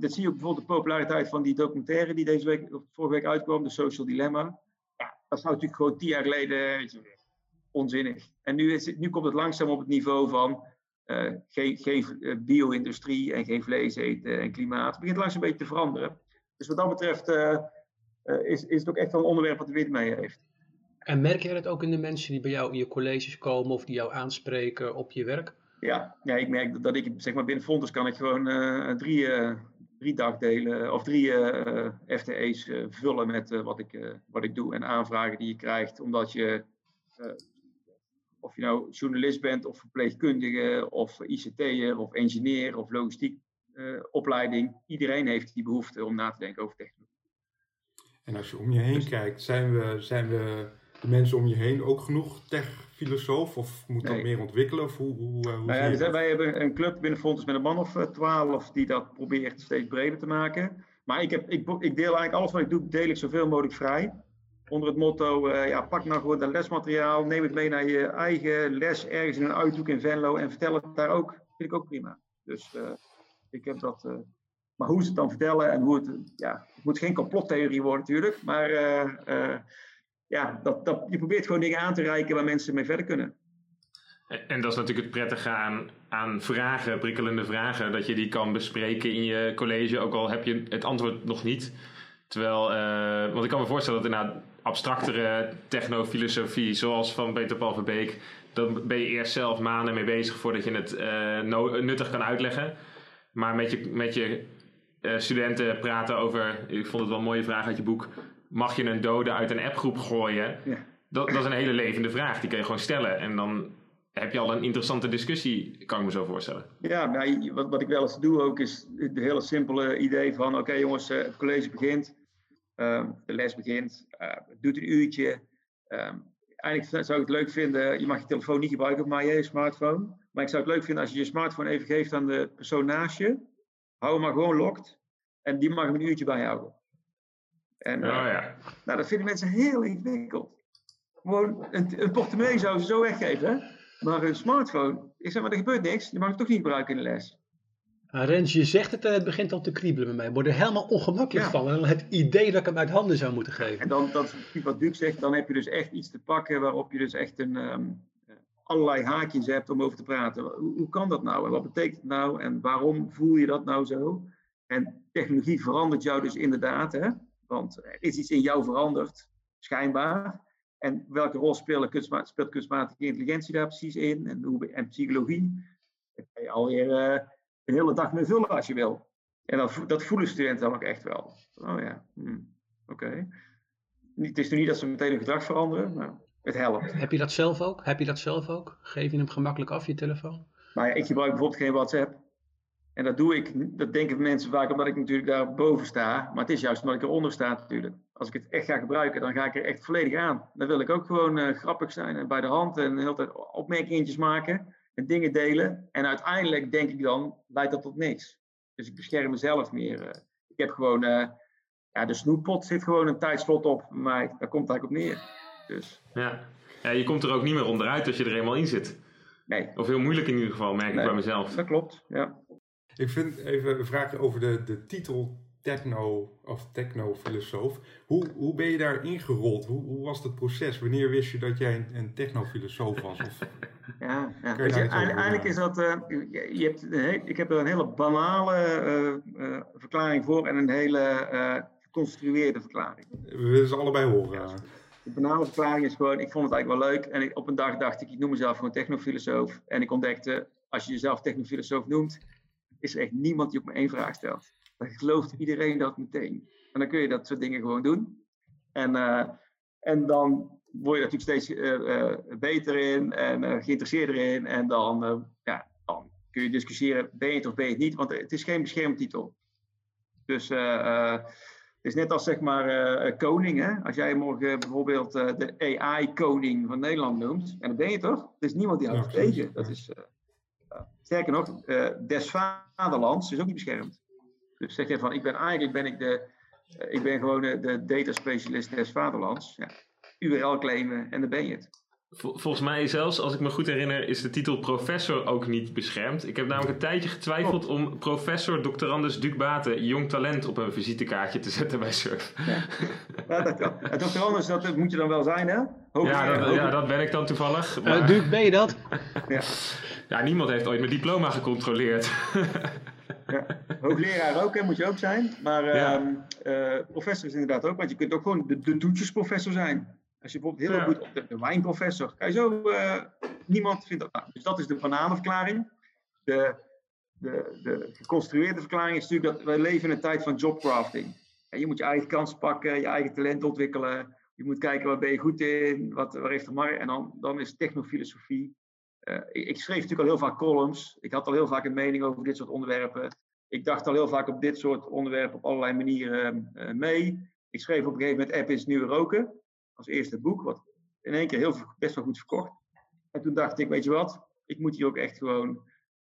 dat zie je ook bijvoorbeeld de populariteit van die documentaire die deze week, of vorige week uitkwam, de Social Dilemma. Dat nou natuurlijk gewoon tien jaar geleden onzinnig. En nu, is het, nu komt het langzaam op het niveau van uh, geen, geen eh, bio-industrie en geen vlees eten en klimaat. Het begint langzaam een beetje te veranderen. Dus wat dat betreft is, is het ook echt wel een onderwerp wat de wind mee heeft.
En merk je dat ook in de mensen die bij jou in je colleges komen of die jou aanspreken op je werk?
Ja, ja ik merk dat, ik, zeg maar, binnen Fontes kan ik gewoon uh, drie, uh, drie dagdelen of drie uh, FTE's vullen met wat, ik, wat ik doe en aanvragen die je krijgt. Omdat je, of je nou journalist bent of verpleegkundige of ICT'er of engineer of logistiek opleiding. Iedereen heeft die behoefte om na te denken over technologie.
En als je om je heen dus- kijkt, zijn we, zijn we de mensen om je heen ook genoeg tech-filosoof? Of moet dat meer ontwikkelen? Of hoe, hoe,
hoe nou ja, wij hebben een club binnen Fontes met een man of eh, twaalf die dat probeert steeds breder te maken. Maar ik, heb, ik, ik deel eigenlijk alles wat ik doe, deel ik zoveel mogelijk vrij. Onder het motto, uh, ja, pak nou gewoon dat lesmateriaal, neem het mee naar je eigen les ergens in een uithoek in Venlo en vertel het daar ook. Vind ik ook prima. Dus uh, ik heb dat... Uh, maar hoe ze het dan vertellen en hoe het... Ja, het moet geen complottheorie worden natuurlijk, maar ja, dat, dat, je probeert gewoon dingen aan te reiken waar mensen mee verder kunnen.
En dat is natuurlijk het prettige aan, aan vragen, prikkelende vragen, dat je die kan bespreken in je college, ook al heb je het antwoord nog niet. Terwijl, uh, want ik kan me voorstellen dat inderdaad abstractere technofilosofie, zoals van Peter Paul Verbeek, dan ben je eerst zelf maanden mee bezig voordat je het uh, nuttig kan uitleggen. Maar met je, met je uh, studenten praten over, ik vond het wel een mooie vraag uit je boek, mag je een dode uit een appgroep gooien? Ja. Dat, dat is een hele levende vraag. Die kun je gewoon stellen. En dan heb je al een interessante discussie, kan ik me zo voorstellen.
Ja, nou, wat, wat ik wel eens doe ook is het hele simpele idee van... oké jongens, eh, het college begint, ehm, de les begint, uh, het doet een uurtje. Um, eigenlijk zou ik het leuk vinden, je mag je telefoon niet gebruiken op je smartphone. Maar ik zou het leuk vinden als je je smartphone even geeft aan de persoon naast je. Hou hem maar gewoon locked. En die mag hem een uurtje bijhouden. En, oh, ja. Nou, dat vinden mensen heel ingewikkeld. Gewoon een, een portemonnee zou ze zo weggeven, hè? maar een smartphone, ik zeg maar, er gebeurt niks, je mag het toch niet gebruiken in de les.
Uh, Rens, je zegt het, het begint al te kriebelen bij mij. Ik word er helemaal ongemakkelijk van. En het idee dat ik hem uit handen zou moeten geven.
En dan, dat is wat Duke zegt, dan heb je dus echt iets te pakken waarop je dus echt een, ehm, allerlei haakjes hebt om over te praten. Hoe, hoe, kan dat nou? En wat betekent het nou? En waarom voel je dat nou zo? En technologie verandert jou dus inderdaad. Hè? Want er is iets in jou veranderd, schijnbaar. En welke rol speelt, kunstma speelt kunstmatige intelligentie daar precies in? En, hoe, en psychologie? Daar kan je alweer uh, een hele dag mee vullen als je wil. En dat, dat voelen studenten dan ook echt wel. Oh ja, hmm, oké. Het is nu niet dat ze meteen hun gedrag veranderen, maar het helpt.
Heb je dat zelf ook? Heb je dat zelf ook? Geef je hem gemakkelijk af, je telefoon?
Nou ja, ik gebruik bijvoorbeeld geen WhatsApp. En dat doe ik, dat denken mensen vaak omdat ik natuurlijk daar boven sta. Maar het is juist omdat ik eronder sta natuurlijk. Als ik het echt ga gebruiken, dan ga ik er echt volledig aan. Dan wil ik ook gewoon uh, grappig zijn en bij de hand en de hele tijd opmerkingetjes maken en dingen delen. En uiteindelijk denk ik dan, leidt dat tot niks. Dus ik bescherm mezelf meer. Uh. Ik heb gewoon, uh, ja, de snoeppot zit gewoon een tijdslot op maar Daar komt eigenlijk op neer. Dus.
Ja. ja, je komt er ook niet meer onderuit als je er eenmaal in zit.
Nee.
Of heel moeilijk in ieder geval, merk ik bij mezelf.
Dat klopt, ja.
Ik vind even een vraag over de, de titel techno of technofilosoof. Hoe, hoe ben je daar ingerold? Hoe, hoe was het proces? Wanneer wist je dat jij een, een technofilosoof was? Of,
ja, ja. Je, eigenlijk is dat. Uh, je, hebt, ik heb er een hele banale uh, uh, verklaring voor en een hele geconstrueerde verklaring.
We willen ze allebei horen.
De banale verklaring is gewoon: ik vond het eigenlijk wel leuk. En ik, op een dag dacht ik: ik noem mezelf gewoon technofilosoof. En ik ontdekte: als je jezelf technofilosoof noemt, is er echt niemand die op me één vraag stelt. Dan gelooft iedereen dat meteen. En dan kun je dat soort dingen gewoon doen. En, uh, en dan word je natuurlijk steeds uh, uh, beter in en geïnteresseerd erin. En dan, ja, dan kun je discussiëren, ben je het of ben je het niet? Want het is geen beschermtitel. Dus het is net als zeg maar koning. Hè? Als jij morgen bijvoorbeeld de AI-koning van Nederland noemt. En dat ben je toch? Er is niemand die houdt het tegen. Dat is, sterker nog, des vaderlands is ook niet beschermd. Dus zeg je van, ik ben eigenlijk ben ik de, eh, ik ben gewoon de, de data specialist des vaderlands. Ja, URL claimen en dan ben je het.
volgens mij zelfs, als ik me goed herinner, is de titel professor ook niet beschermd. Ik heb namelijk een tijdje getwijfeld om professor doctorandus Duc Baten, jong talent, op een visitekaartje te zetten bij Surf.
Ja, ja dat kan. Doctorandus, dat moet je dan wel zijn, hè?
ja, dat, ja, dat ben ik dan toevallig.
Eh, maar... Uh, Duc, ben je dat?
ja. ja, niemand heeft ooit mijn diploma gecontroleerd.
ja. Hoogleraar ook, hè, moet je ook zijn. Maar ja. uh, professor is inderdaad ook, want je kunt ook gewoon de, de toetjesprofessor zijn. Als je bijvoorbeeld heel ja. goed op de, de wijnprofessor, kan je zo, uh, niemand vindt dat. Nou, dus dat is de bananenverklaring. De, de, de geconstrueerde verklaring is natuurlijk dat wij leven in een tijd van jobcrafting. En je moet je eigen kans pakken, je eigen talent ontwikkelen. Je moet kijken waar ben je goed in, wat, waar heeft de markt. En dan, dan is technofilosofie ik, ik, schreef natuurlijk al heel vaak columns. Ik had al heel vaak een mening over dit soort onderwerpen. Ik dacht al heel vaak op dit soort onderwerpen op allerlei manieren uh, mee. Ik schreef op een gegeven moment App is Nieuwe Roken. Als eerste boek, wat in één keer heel, best wel goed verkocht. En toen dacht ik, weet je wat, ik moet hier ook echt gewoon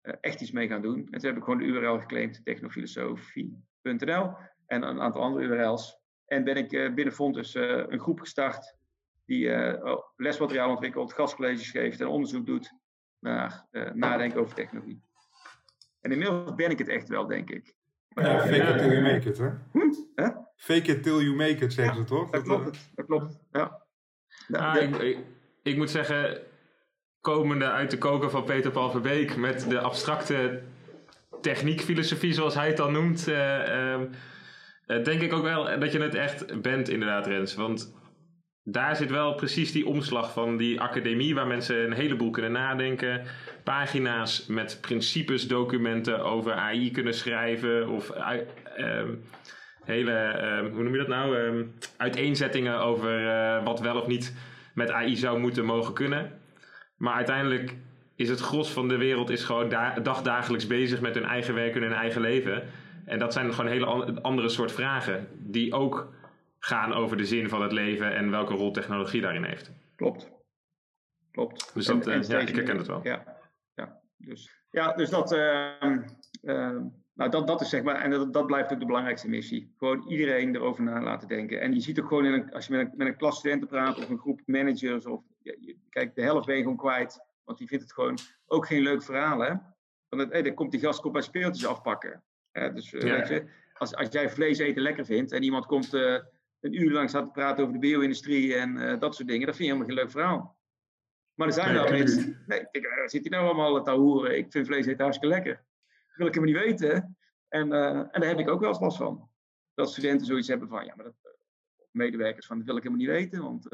uh, echt iets mee gaan doen. En toen heb ik gewoon de URL geclaimd, technofilosofie.nl en een aantal andere URL's. En ben ik binnen Fontes een groep gestart die uh, lesmateriaal ontwikkelt, gastcolleges geeft en onderzoek doet naar uh, nadenken over technologie. En inmiddels ben ik het echt wel, denk ik.
ja, fake it till you make it, hè? Hm? Fake it till you make it, zeggen ja, ze toch?
Dat, klopt, uh... dat klopt, ja.
Ah, ik, ik, ik, moet zeggen, komende uit de koker van Peter Paul Verbeek met de abstracte techniekfilosofie, zoals hij het dan noemt, uh, denk ik ook wel dat je het echt bent, inderdaad, Rens. Want daar zit wel precies die omslag van die academie waar mensen een heleboel kunnen nadenken. Pagina's met principes, documenten over AI kunnen schrijven. Of uh, hele, uh, hoe noem je dat nou? Uh, uiteenzettingen over eh, wat wel of niet met AI zou moeten mogen kunnen. Maar uiteindelijk is het gros van de wereld is gewoon da dagdagelijks bezig met hun eigen werk en hun eigen leven. En dat zijn gewoon hele andere soort vragen die ook gaan over de zin van het leven en welke rol technologie daarin heeft.
Klopt. Klopt.
Dus dat, en, ja, ik herken het wel.
Ja, ja. Dus, ja, dus dat, uh, uh, nou, dat, dat is zeg maar, en dat, dat blijft ook de belangrijkste missie. Gewoon iedereen erover na laten denken. En je ziet ook gewoon, in een, als je met een, met een klas studenten praat of een groep managers, of, ja, je, kijk, de helft ben je gewoon kwijt, want die vindt het gewoon ook geen leuk verhaal. Hè? Want het, hey, dan komt die gast komt bij speeltjes afpakken. dus ja. weet je, als, als jij vlees eten lekker vindt en iemand komt uh, een uur lang staat te praten over de bio-industrie en uh, dat soort dingen. Dat vind je helemaal geen leuk verhaal. Maar er zijn wel mensen. Nee, kijk, waar zit hij nou allemaal te horen? Ik vind vlees eten hartstikke lekker. Dat wil ik helemaal niet weten. En, uh, en daar heb ik ook wel eens last van. Dat studenten zoiets hebben van, ja, maar dat, uh, medewerkers van, dat wil ik helemaal niet weten. Want,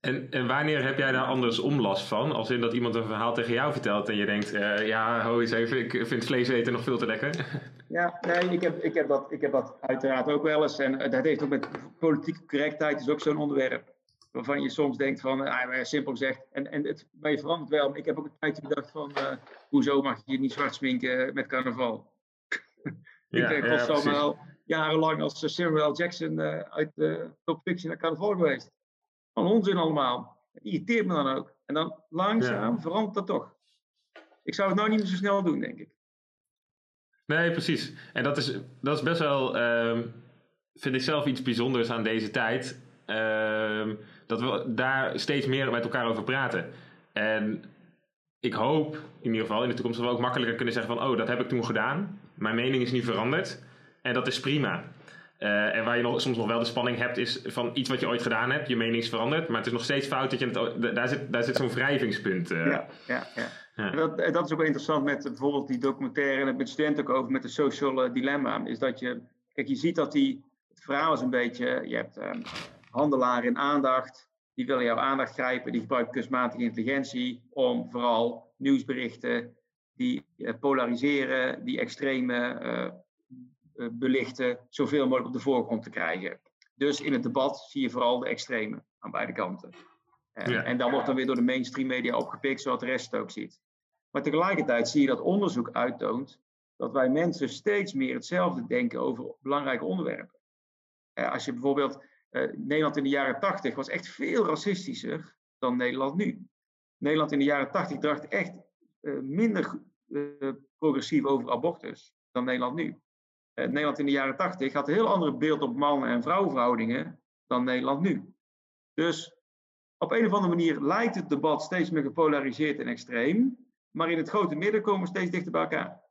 en, en wanneer heb jij daar anders omlast van? Als in dat iemand een verhaal tegen jou vertelt en je denkt, ja, hou eens even, ik vind vlees eten nog veel te lekker.
Ja, nee, ik heb, ik, heb dat, ik heb dat uiteraard ook wel eens. En dat heeft ook met politieke correctheid, is ook zo'n onderwerp. Waarvan je soms denkt van, ah, simpel gezegd, en, en het, maar je verandert wel. Ik heb ook een tijdje gedacht van, uh, hoezo mag je je niet zwart sminken met carnaval? Ja, ik ben ja, wel jarenlang als Samuel Jackson uh, uit de Top Fiction naar carnaval geweest. Van onzin allemaal. Dat irriteert me dan ook. En dan langzaam ja. verandert dat toch. Ik zou het nou niet meer zo snel doen, denk ik.
Nee, precies. En dat is, dat is best wel. Uh, vind ik zelf iets bijzonders aan deze tijd. Ehm, dat we daar steeds meer met elkaar over praten. En ik hoop in ieder geval in de toekomst dat we ook makkelijker kunnen zeggen van... oh, dat heb ik toen gedaan. Mijn mening is nu veranderd. En dat is prima. Uh, en waar je nog, soms nog wel de spanning hebt, is van iets wat je ooit gedaan hebt, je mening is veranderd, maar het is nog steeds fout dat je het, daar zit, daar zit zo'n wrijvingspunt. Uh.
Ja, ja, ja. Ja. Dat, dat, is ook wel interessant met bijvoorbeeld die documentaire en het met studenten ook over met de social uh, dilemma. Is dat je, kijk, je ziet dat die, het verhaal is een beetje, je hebt um, handelaren in aandacht, die willen jouw aandacht grijpen, die gebruiken kunstmatige intelligentie om vooral nieuwsberichten die polariseren, die extreme eh, belichten, zoveel mogelijk op de voorgrond te krijgen. Dus in het debat zie je vooral de extreme aan beide kanten. En, en dan wordt dan weer door de mainstream media opgepikt, zoals de rest het ook ziet. Maar tegelijkertijd zie je dat onderzoek uittoont dat wij mensen steeds meer hetzelfde denken over belangrijke onderwerpen. als je bijvoorbeeld, uh, Nederland in de jaren 80 was echt veel racistischer dan Nederland nu. Nederland in de jaren 80 dacht echt uh, minder progressief over abortus dan Nederland nu. Eh, Nederland in de jaren 80 had een heel ander beeld op mannen- en vrouwenverhoudingen dan Nederland nu. Dus op een of andere manier lijkt het debat steeds meer gepolariseerd en extreem, maar in het grote midden komen we steeds dichter bij elkaar.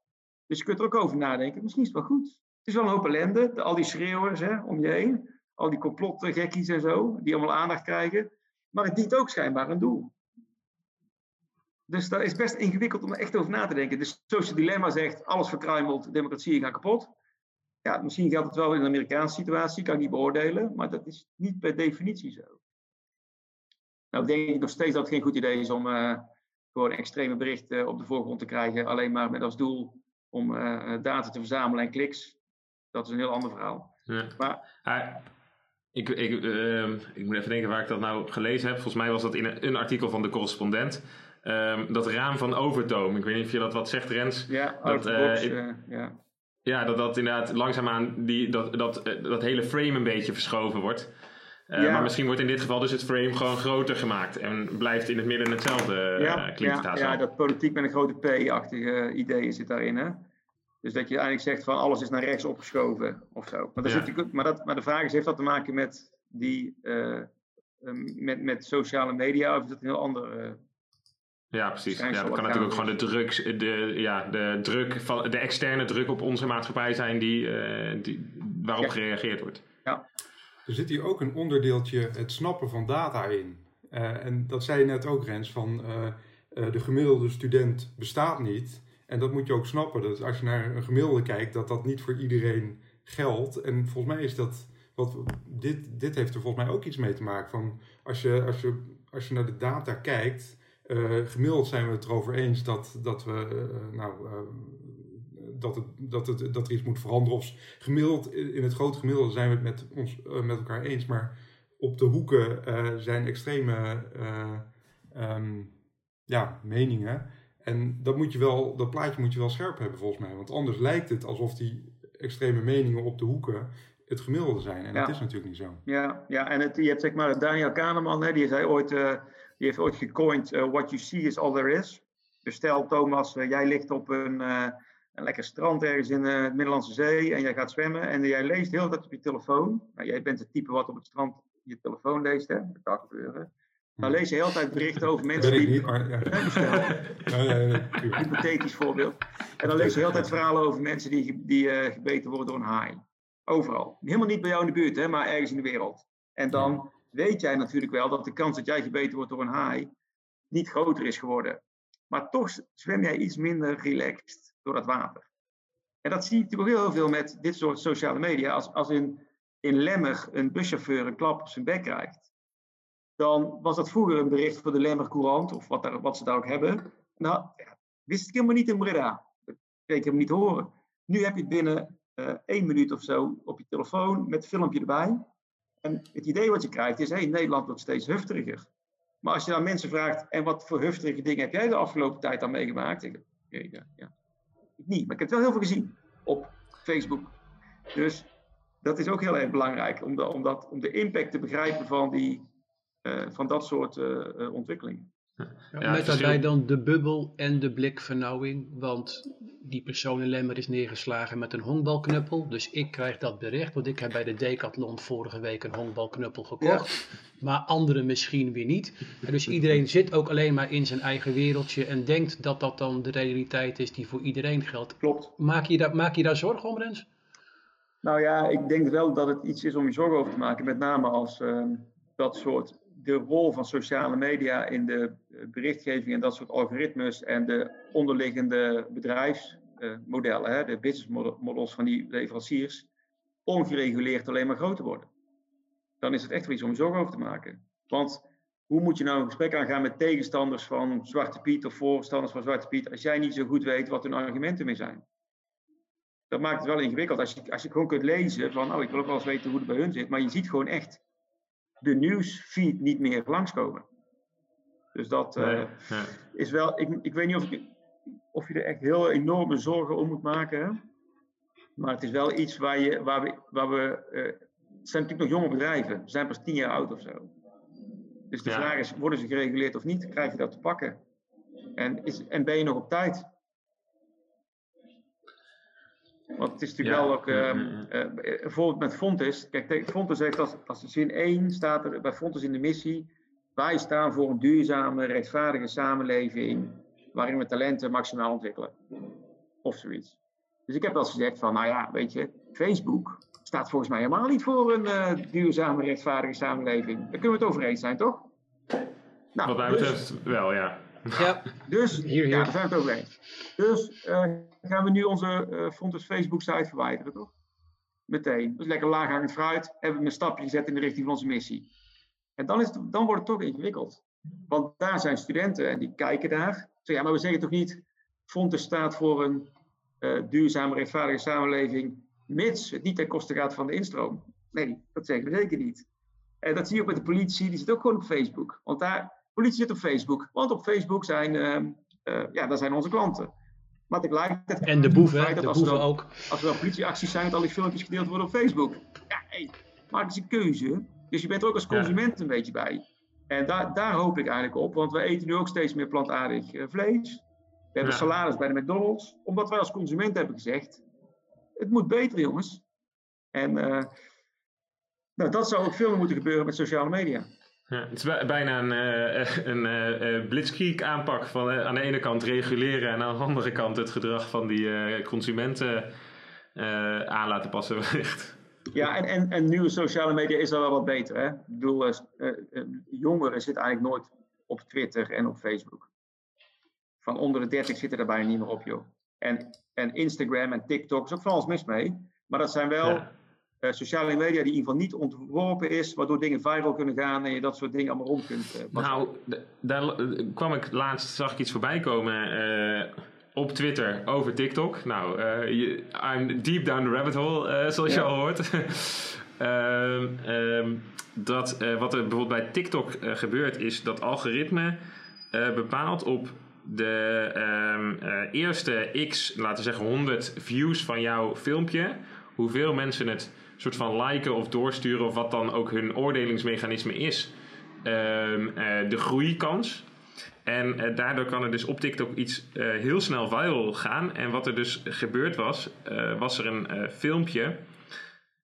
Dus je kunt er ook over nadenken, misschien is het wel goed. Het is wel een hoop ellende, al die schreeuwers hè, om je heen, al die complotgekkies en zo, die allemaal aandacht krijgen, maar het dient ook schijnbaar een doel. Dus dat is best ingewikkeld om er echt over na te denken. Dus social dilemma zegt, alles verkruimelt, democratie gaat kapot. Ja, misschien geldt het wel in een Amerikaanse situatie, kan ik niet beoordelen, maar dat is niet per definitie zo. Nou denk ik nog steeds dat het geen goed idee is om uh, gewoon extreme berichten op de voorgrond te krijgen, alleen maar met als doel om uh, data te verzamelen en kliks. Dat is een heel ander verhaal. Ja.
Maar, ik, ik, uh, ik moet even denken waar ik dat nou gelezen heb. Volgens mij was dat in een, een artikel van de correspondent. Um, dat raam van Overtoom. Ik weet niet of je dat wat zegt, Rens.
Ja,
dat,
box, ja.
Ja, dat dat inderdaad langzaamaan die, dat, dat, eh, dat hele frame een beetje verschoven wordt. Uh, Maar misschien wordt in dit geval dus het frame gewoon groter gemaakt en blijft in het midden hetzelfde
ja, uh,
ja,
ja, dat politiek met een grote P-achtige idee zit daarin. Hè? Dus dat je eigenlijk zegt van alles is naar rechts opgeschoven of zo. Maar, ja. zit, maar, dat, maar de vraag is, heeft dat te maken met, die, uh, met, met sociale media of is dat een heel ander
ja, precies. Ja, dat kan natuurlijk ook gewoon de druk, de, ja, de druk van de externe druk op onze maatschappij zijn die, die, waarop gereageerd wordt.
Ja.
Er zit hier ook een onderdeeltje het snappen van data in. Uh, en dat zei je net ook, Rens, van uh, de gemiddelde student bestaat niet. En dat moet je ook snappen. Dat als je naar een gemiddelde kijkt, dat dat niet voor iedereen geldt. En volgens mij is dat. Wat, dit, dit heeft er volgens mij ook iets mee te maken. Van als, je, als, je, als je naar de data kijkt gemiddeld zijn we het erover eens dat, dat, we, nou, dat, het, dat, het, dat er iets moet veranderen. Of gemiddeld, in het grote gemiddelde zijn we het met, ons, met elkaar eens. Maar op de hoeken zijn extreme um, ja, meningen. En dat, moet je wel, dat plaatje moet je wel scherp hebben volgens mij. Want anders lijkt het alsof die extreme meningen op de hoeken het gemiddelde zijn. En ja. dat is natuurlijk niet zo.
Ja, ja en het, je hebt zeg maar Daniel Kahneman, hè, die zei ooit die heeft ooit gecoind, uh, what you see is all there is. Dus stel Thomas, uh, jij ligt op een, een lekker strand ergens in de Middellandse Zee en jij gaat zwemmen en jij leest heel tijd op je telefoon. Nou, jij bent het type wat op het strand je telefoon leest, hè? dat kan gebeuren. Dan lees je heel tijd berichten over mensen
die... Niet, maar, ja.
nee, nee, nee, Hypothetisch voorbeeld. En dan lees je heel tijd verhalen over mensen die, die gebeten worden door een haai. Overal. Helemaal niet bij jou in de buurt, hè, maar ergens in de wereld. En dan weet jij natuurlijk wel dat de kans dat jij gebeten wordt door een haai niet groter is geworden. Maar toch zwem jij iets minder relaxed door dat water. En dat zie je natuurlijk heel veel met dit soort sociale media. Als, als in, in Lemmer een buschauffeur een klap op zijn bek krijgt, dan was dat vroeger een bericht voor de Lemmer Courant, of wat, wat ze daar ook hebben. Nou, ja, wist ik helemaal niet in Breda. Dat kreeg ik hem niet horen. Nu heb je het binnen uh, één minuut of zo op je telefoon met een filmpje erbij. En het idee wat je krijgt is, hey, Nederland wordt steeds hufteriger. Maar als je dan mensen vraagt, en wat voor hufterige dingen heb jij de afgelopen tijd dan meegemaakt? Ik, ja, ik niet, maar ik heb wel heel veel gezien op Facebook. Dus dat is ook heel erg belangrijk, om de, om dat, om de impact te begrijpen van, die, uh, van dat soort uh, ontwikkelingen.
Ja, met daarbij dan de bubbel en de blikvernauwing. Want die persoon in Lemmer is neergeslagen met een honkbalknuppel. Dus ik krijg dat bericht, want ik heb bij de Decathlon vorige week een honkbalknuppel gekocht. Maar anderen misschien weer niet. En dus iedereen zit ook alleen maar in zijn eigen wereldje en denkt dat dat dan de realiteit is die voor iedereen geldt.
Klopt.
Maak je daar, maak je daar zorgen om, Rens?
Nou ja, ik denk wel dat het iets is om je zorgen over te maken. Met name als uh, dat soort de rol van sociale media in de eh, berichtgeving en dat soort algoritmes en de onderliggende bedrijfsmodellen, de business models van die leveranciers, ongereguleerd alleen maar groter worden. Dan is het echt wel iets om zorgen over te maken. Want hoe moet je nou een gesprek aangaan met tegenstanders van Zwarte Piet of voorstanders van Zwarte Piet als jij niet zo goed weet wat hun argumenten mee zijn? Dat maakt het wel ingewikkeld. Als je, als je gewoon kunt lezen van, oh, ik wil ook wel eens weten hoe het bij hun zit, maar je ziet gewoon echt de nieuwsfeed niet meer langskomen. Dus dat uh, is wel, ik, ik weet niet of, ik, of je er echt heel enorme zorgen om moet maken. Hè? Maar het is wel iets waar, je, waar we, waar we uh, het zijn natuurlijk nog jonge bedrijven, ze zijn pas tien jaar oud of zo. Dus de vraag is, worden ze gereguleerd of niet? Krijg je dat te pakken? En, is, en ben je nog op tijd? Want het is natuurlijk wel ook, uh, bijvoorbeeld met Fontes. Kijk, Fontes heeft als, als zin 1 staat er bij Fontes in de missie. Wij staan voor een duurzame, rechtvaardige samenleving waarin we talenten maximaal ontwikkelen. Of zoiets. Dus ik heb wel eens gezegd van, nou ja, weet je, Facebook staat volgens mij helemaal niet voor een uh, duurzame, rechtvaardige samenleving. Daar kunnen we het over eens zijn, toch?
Nou, Wat mij dus- wel, ja.
Ja, dus hier, hier. ja, daar zijn we het over eens. Dus gaan we nu onze uh, Fontes Facebook-site verwijderen, toch? Meteen. Dus lekker laaghangend fruit. Hebben we een stapje gezet in de richting van onze missie. En dan, is dan wordt het toch ingewikkeld. Want daar zijn studenten en die kijken daar. Zo, ja, maar we zeggen toch niet, Fontes staat voor een uh, duurzame, rechtvaardige samenleving, mits het niet ten koste gaat van de instroom. Nee, dat zeggen we zeker niet. En dat zie je ook met de politie, die zit ook gewoon op Facebook. Want daar, politie zit op Facebook. Want op Facebook zijn, uh, uh, ja, daar zijn onze klanten. Maar tegelijkertijd...
En de boeven, de boeven ook.
Als er wel politieacties zijn, dat al die filmpjes gedeeld worden op Facebook. Ja, hey, maak eens een keuze. Dus je bent er ook als consument een beetje bij. En daar, daar hoop ik eigenlijk op, want we eten nu ook steeds meer plantaardig uh, vlees. We hebben ja. salaris bij de McDonald's, omdat wij als consument hebben gezegd: het moet beter, jongens. En uh, nou, dat zou ook veel meer moeten gebeuren met sociale media.
Ja, het is bijna een, uh, een uh, blitzkrieg aanpak van aan de ene kant reguleren en aan de andere kant het gedrag van die consumenten aan laten passen wellicht.
Ja, en, en, en nieuwe sociale media is al wel wat beter. Hè? Ik bedoel, jongeren zitten eigenlijk nooit op Twitter en op Facebook. Van onder de 30 zitten er bijna niet meer op, joh. En, en Instagram en TikTok is ook van alles mis mee. Maar dat zijn wel ja. Uh, sociale media die in ieder geval niet ontworpen is, waardoor dingen viral kunnen gaan en je dat soort dingen allemaal rond kunt uh,
Nou, daar kwam ik laatst, zag ik iets voorbij komen uh, op Twitter over TikTok. Nou, je, I'm deep down the rabbit hole, zoals ja. je al hoort. um, dat wat er bijvoorbeeld bij TikTok gebeurt, is dat algoritme bepaalt op de um, uh, eerste x, laten we zeggen 100 views van jouw filmpje, hoeveel mensen het soort van liken of doorsturen of wat dan ook hun oordelingsmechanisme is, um, uh, de groeikans. En uh, daardoor kan er dus op TikTok iets heel snel viral gaan. En wat er dus gebeurd was, was er een filmpje,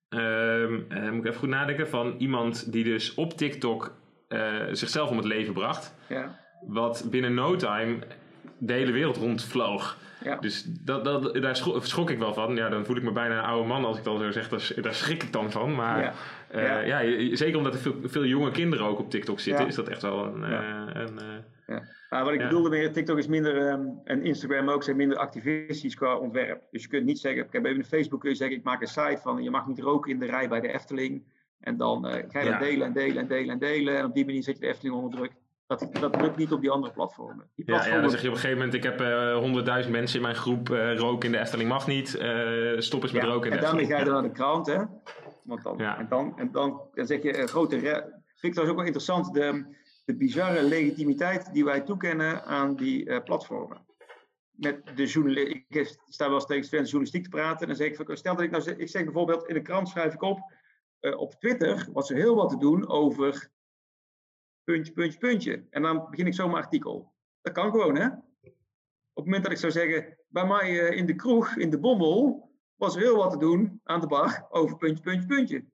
um, moet ik even goed nadenken, van iemand die dus op TikTok zichzelf om het leven bracht.
Ja
wat binnen no time de hele wereld rondvloog. Ja. Dus dat, dat, daar schrok, ik wel van. Ja, dan voel ik me bijna een oude man als ik dan zo zeg. Daar, daar schrik ik dan van. Maar ja. Uh, ja. ja zeker omdat er veel, veel, jonge kinderen ook op TikTok zitten, is dat echt wel een. Een uh,
maar wat ik bedoelde meer, TikTok is minder, um, en Instagram ook, zijn minder activistisch qua ontwerp. Dus je kunt niet zeggen, ik heb even een Facebook kun je zeggen, ik maak een site van, je mag niet roken in de rij bij de Efteling. En dan ga je dat delen en delen en delen en delen. En op die manier zet je de Efteling onder druk. Dat, dat lukt niet op die andere platformen. Die
platformen... Ja, dan zeg je op een gegeven moment, ik heb eh, honderdduizend mensen in mijn groep, uh, roken in de Efteling mag niet, uh, stop eens met roken in
de
en
daarmee ga je dan naar de krant, hè. Want dan, en, dan, en dan, dan zeg je, grote... Vind ik trouwens ook wel interessant, de, de bizarre legitimiteit die wij toekennen aan die platformen. Met de journalist, ik sta wel eens tegen journalistiek te praten, en dan zeg ik, stel dat ik nou, ik zeg bijvoorbeeld, in de krant schrijf ik op, op Twitter was er heel wat te doen over puntje, puntje, puntje. En dan begin ik zomaar artikel. Dat kan gewoon, hè? Op het moment dat ik zou zeggen, bij mij in de kroeg, in de bommel, was er heel wat te doen aan de bar over puntje, puntje, puntje.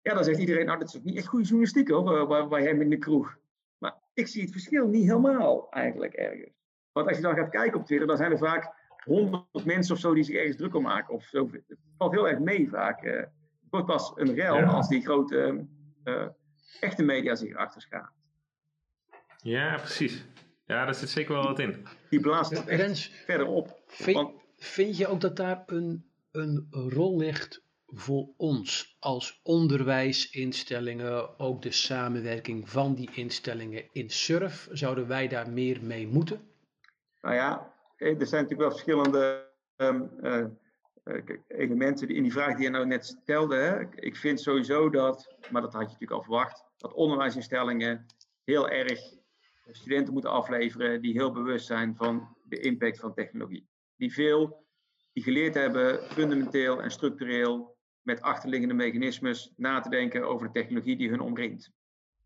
Ja, dan zegt iedereen, nou, dat is ook niet echt goede journalistiek hoor, bij, bij hem in de kroeg. Maar ik zie het verschil niet helemaal eigenlijk ergens. Want als je dan gaat kijken op Twitter, dan zijn er vaak honderd mensen of zo die zich ergens druk om maken. Of zo. Het valt heel erg mee vaak. Uh, het wordt pas een rel als die grote uh, echte media zich erachter schaadt.
Ja, precies. Ja, daar zit zeker wel wat in.
Die blaast het Rens, verder op.
Vind, want, vind je ook dat daar een, een rol ligt voor ons als onderwijsinstellingen, ook de samenwerking van die instellingen in SURF? Zouden wij daar meer mee moeten?
Nou ja, er zijn natuurlijk wel verschillende um, uh, elementen in die vraag die je nou net stelde. Hè. Ik vind sowieso dat, maar dat had je natuurlijk al verwacht, dat onderwijsinstellingen heel erg studenten moeten afleveren die heel bewust zijn van de impact van technologie. Die veel, die geleerd hebben, fundamenteel en structureel, met achterliggende mechanismes na te denken over de technologie die hun omringt.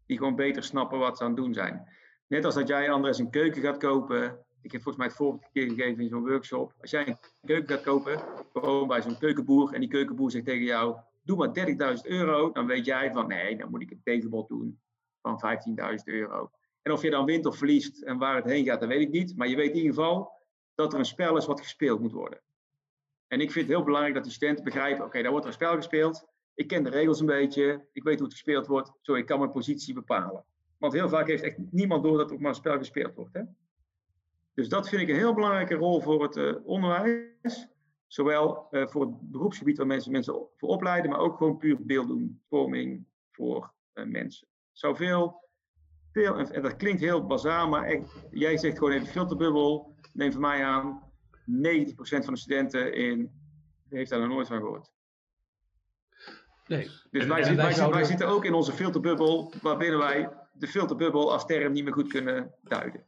Die gewoon beter snappen wat ze aan het doen zijn. Net als dat jij anders een keuken gaat kopen ik heb volgens mij het vorige keer gegeven in zo'n workshop. Als jij een keuken gaat kopen, gewoon bij zo'n keukenboer, en die keukenboer zegt tegen jou: Doe maar 30.000 euro, dan weet jij van nee, dan moet ik een tegenbod doen van 15.000 euro. En of je dan wint of verliest en waar het heen gaat, dat weet ik niet. Maar je weet in ieder geval dat er een spel is wat gespeeld moet worden. En ik vind het heel belangrijk dat de studenten begrijpen: oké, daar wordt een spel gespeeld. Ik ken de regels een beetje. Ik weet hoe het gespeeld wordt. Zo, ik kan mijn positie bepalen. Want heel vaak heeft echt niemand door dat er ook maar een spel gespeeld wordt. Hè? Dus dat vind ik een heel belangrijke rol voor het uh, onderwijs. Zowel uh, voor het beroepsgebied waar mensen mensen voor opleiden, maar ook gewoon puur beeldvorming voor uh, mensen. Zou veel, en, dat klinkt heel bazaal, maar echt, jij zegt gewoon even filterbubbel. Neem van mij aan, 90% van de studenten in heeft daar nog nooit van gehoord. Nee. Dus wij, wij, wij, zouden... wij, zitten ook in onze filterbubbel, waarbinnen wij de filterbubbel als term niet meer goed kunnen duiden.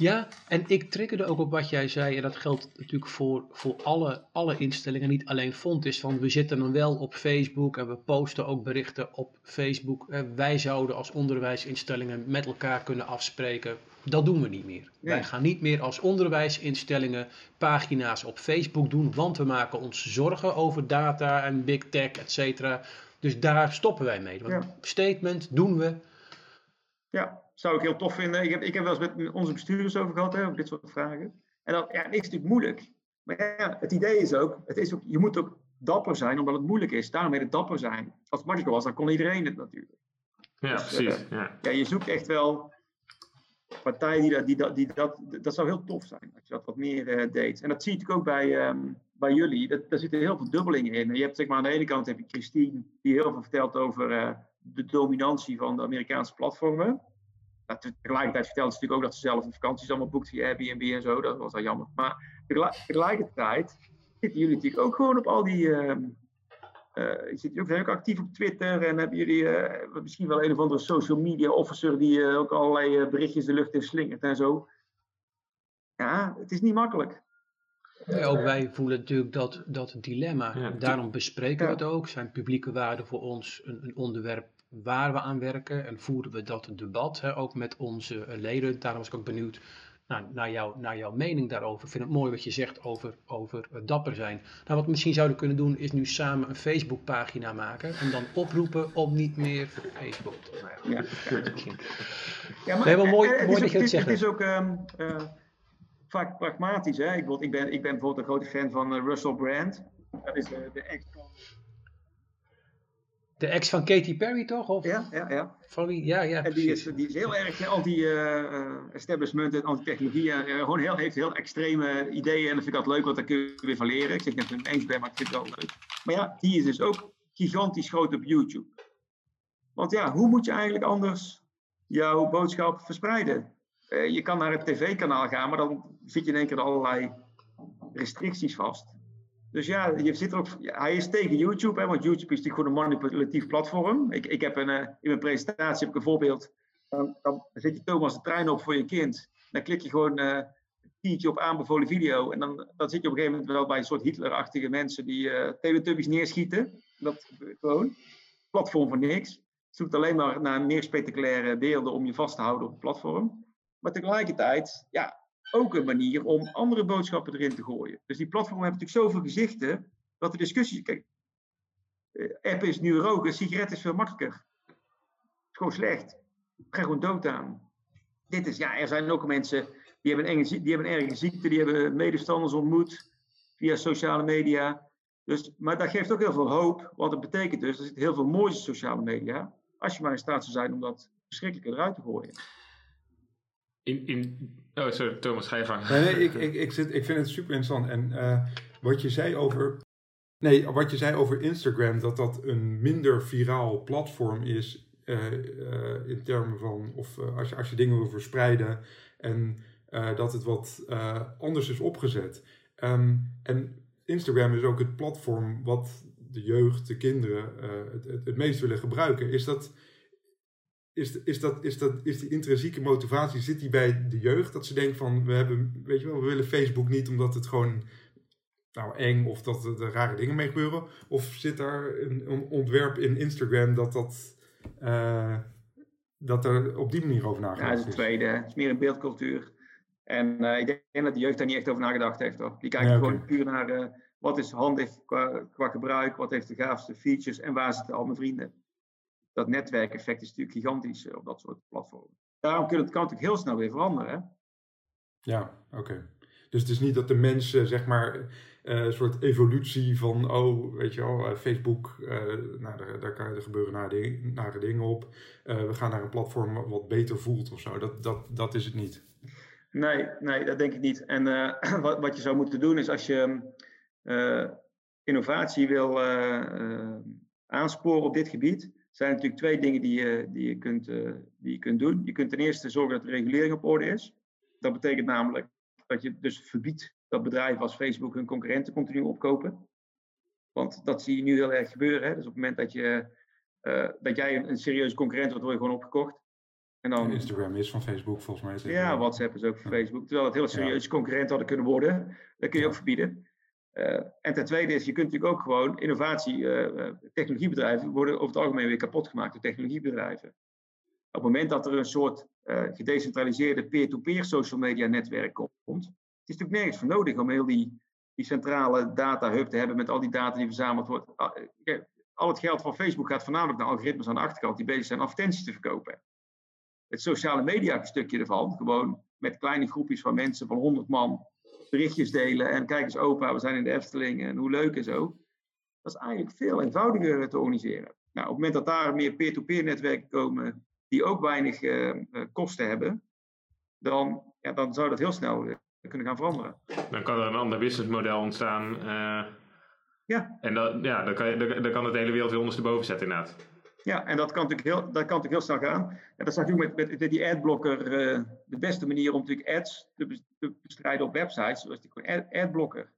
Ja, en ik triggerde ook op wat jij zei, en dat geldt natuurlijk voor, voor alle, alle instellingen, niet alleen Fontis, van we zitten dan wel op Facebook en we posten ook berichten op Facebook. Wij zouden als onderwijsinstellingen met elkaar kunnen afspreken. Dat doen we niet meer. Wij gaan niet meer als onderwijsinstellingen pagina's op Facebook doen, want we maken ons zorgen over data en big tech, et cetera. Dus daar stoppen wij mee. Want Statement doen we.
Ja, zou ik heel tof vinden. Ik heb, ik heb wel eens met onze bestuurders over gehad, hè, over dit soort vragen. En dat ja, is natuurlijk moeilijk. Maar ja, het idee is ook, het is ook, je moet ook dapper zijn omdat het moeilijk is. Daarom heet het dapper zijn. Als het makkelijker was, dan kon iedereen het natuurlijk.
Ja, dus, precies. Uh, ja.
ja, je zoekt echt wel partijen die dat, die dat, die dat, dat zou heel tof zijn, als je dat wat meer uh, deed. En dat zie je natuurlijk ook bij, um, bij jullie. Dat, daar zitten heel veel dubbelingen in. Je hebt zeg maar aan de ene kant heb je Christine, die heel veel vertelt over uh, de dominantie van de Amerikaanse platformen tegelijkertijd vertelde ze natuurlijk ook dat ze zelf een vakanties allemaal boekt via Airbnb en zo. Dat was wel jammer. Maar tegelijkertijd zitten jullie natuurlijk ook gewoon op al die. Uh, uh, zitten ook, ook actief op Twitter en hebben jullie uh, misschien wel een of andere social media officer die uh, ook allerlei berichtjes de lucht in slingert en zo. Ja, het is niet makkelijk.
Ja, ook wij voelen natuurlijk dat, dat dilemma. Ja, Daarom bespreken we het ook. Zijn publieke waarden voor ons een, een onderwerp waar we aan werken en voeren we dat debat hè, ook met onze eh, leden. Daarom was ik ook benieuwd naar, naar, jou, naar jouw mening daarover. Ik vind het mooi wat je zegt over, over dapper zijn. Nou, wat we misschien zouden kunnen doen is nu samen een Facebookpagina maken en dan oproepen om niet meer Facebook te maken. Ja, ja maar, nee, wel mooi,
het
mooi dat je het zegt.
Het is ook um, uh, vaak pragmatisch. Hè? Ik, ik, ben, ik ben bijvoorbeeld een grote fan van uh, Russell Brand. Dat is de, de ex
de ex van Katy Perry, toch? Of?
Ja, ja, ja.
Van wie? Ja, ja.
En die is, die is heel erg anti-establishment en anti-technologie. Gewoon heel, heeft heel extreme ideeën. En dat vind ik altijd leuk, want daar kun je weer van leren. Ik zeg net een eens ben, maar ik vind het wel leuk. Maar ja, die is dus ook gigantisch groot op YouTube. Want ja, hoe moet je eigenlijk anders jouw boodschap verspreiden? Je kan naar het tv-kanaal gaan, maar dan zit je in één keer allerlei restricties vast. Dus ja, je zit ook, hij is tegen YouTube, hè, want YouTube is gewoon een manipulatief platform. Ik, ik heb een, uh, in mijn presentatie heb ik een voorbeeld. Dan, dan zet je Thomas de trein op voor je kind. Dan klik je gewoon uh, een tiertje op aanbevolen video. En dan, dan zit je op een gegeven moment wel bij een soort Hitler-achtige mensen die uh, Teletubbies neerschieten. Dat gewoon. Platform voor niks. Zoekt alleen maar naar meer spectaculaire beelden om je vast te houden op het platform. Maar tegelijkertijd, ja, ook een manier om andere boodschappen erin te gooien. Dus die platformen hebben natuurlijk zoveel gezichten dat de discussies. Kijk, eh, app is nu roken, sigaret is veel makkelijker. Het is gewoon slecht. Ik ga gewoon dood aan. Dit is, ja, er zijn ook mensen die hebben, een, die hebben erge ziekte, die hebben medestanders ontmoet via sociale media. Dus, maar dat geeft ook heel veel hoop, want het betekent dus, er zit heel veel moois in sociale media, als je maar in staat zou zijn om dat verschrikkelijke eruit te gooien.
In, in, oh, sorry, Thomas, ga je gang.
Nee, nee ik, ik, ik, zit, ik vind het super interessant. En uh, wat je zei over. Nee, wat je zei over Instagram, dat dat een minder viraal platform is. Uh, uh, in termen van, of als, je, als je dingen wil verspreiden. En dat het wat anders is opgezet. Um, en Instagram is ook het platform wat de jeugd, de kinderen het, het, het meest willen gebruiken. Is dat is, is, dat, is, dat, is die intrinsieke motivatie, zit die bij de jeugd? Dat ze denken van, we hebben, weet je wel, we willen Facebook niet omdat het gewoon nou, eng of dat er rare dingen mee gebeuren? Of zit daar een, een ontwerp in Instagram dat dat, uh, dat er op die manier over nagedacht
is? Ja, dat is het tweede. Het is meer een beeldcultuur. En uh, ik denk dat de jeugd daar niet echt over nagedacht heeft. Hoor. Die kijken gewoon puur naar uh, wat is handig qua, qua gebruik, wat heeft de gaafste features en waar zitten al mijn vrienden dat netwerkeffect is natuurlijk gigantisch eh, op dat soort platformen. Daarom kan het, kan natuurlijk heel snel weer veranderen. Hè?
Ja, oké. Dus het is niet dat de mensen, zeg maar, uh, een soort evolutie van, oh, weet je wel, uh, Facebook, uh, nou, daar, daar, kan, er gebeuren nare, nare dingen op. we gaan naar een platform wat beter voelt of zo. Dat, dat, dat is het niet.
Nee, nee, dat denk ik niet. En wat, wat je zou moeten doen is als je innovatie wil aansporen op dit gebied, zijn natuurlijk twee dingen die je, die, je kunt, uh, die je kunt doen. Je kunt ten eerste zorgen dat de regulering op orde is. Dat betekent namelijk dat je dus verbiedt dat bedrijven als Facebook hun concurrenten continu opkopen. Want dat zie je nu heel erg gebeuren. Hè? Dus op het moment dat, je, uh, dat jij een, een serieuze concurrent wordt, word je gewoon opgekocht.
En dan, Instagram is van Facebook volgens
mij. Ja, WhatsApp is ook van Facebook. Terwijl het heel serieuze concurrenten hadden kunnen worden. Dat kun je ook verbieden. Uh, en ten tweede is, je kunt natuurlijk ook gewoon innovatie, uh, technologiebedrijven worden over het algemeen weer kapot gemaakt door technologiebedrijven. Op het moment dat er een soort gedecentraliseerde peer-to-peer social media netwerk komt, het is natuurlijk nergens voor nodig om heel die, centrale data hub te hebben met al die data die verzameld wordt. Al het geld van Facebook gaat voornamelijk naar algoritmes aan de achterkant die bezig zijn advertenties te verkopen. Het sociale media stukje ervan, gewoon met kleine groepjes van mensen van 100 man berichtjes delen en kijk eens opa, we zijn in de Efteling en hoe leuk en zo. Dat is eigenlijk veel eenvoudiger te organiseren. Nou, op het moment dat daar meer peer-to-peer netwerken komen die ook weinig uh, kosten hebben, dan, ja, dan zou dat heel snel kunnen gaan veranderen.
Dan kan er een ander businessmodel ontstaan. Uh, ja. En dan, ja, dan, kan je, dan, dan kan het hele wereld weer ondersteboven zetten inderdaad.
Ja, en dat kan natuurlijk heel, dat kan natuurlijk heel snel gaan. En dat zag je met, met, met die adblocker. Uh, de beste manier om natuurlijk ads te, te bestrijden op websites, was die ad, adblocker.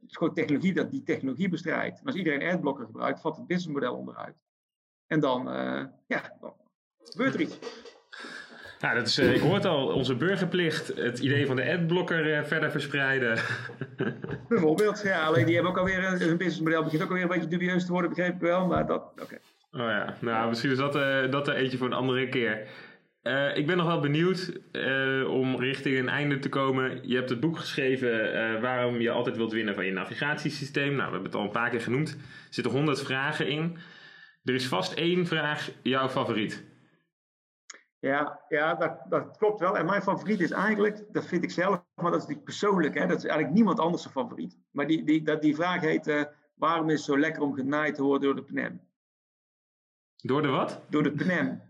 Het is gewoon technologie dat die technologie bestrijdt. En als iedereen adblocker gebruikt, valt het businessmodel onderuit. En dan, uh, ja, dan gebeurt er iets.
Ja, dat is, uh, ik hoor al, onze burgerplicht, het idee van de adblocker uh, verder verspreiden.
Bijvoorbeeld, ja, alleen die hebben ook alweer, hun businessmodel begint ook alweer een beetje dubieus te worden, begreep ik wel, maar dat, oké.
Oh ja, nou misschien is dat, uh, dat er eentje voor een andere keer. Uh, ik ben nog wel benieuwd uh, om richting een einde te komen. Je hebt het boek geschreven waarom je altijd wilt winnen van je navigatiesysteem. Nou, we hebben het al een paar keer genoemd. Er zitten honderd vragen in. Er is vast één vraag jouw favoriet.
Ja, ja dat, dat klopt wel. En mijn favoriet is eigenlijk, dat vind ik zelf, maar dat is niet persoonlijk. Hè, dat is eigenlijk niemand anders zijn favoriet. Maar die, die, dat, die vraag heet, waarom is het zo lekker om genaaid te worden door de PNM?
Door de wat?
Door de PNM.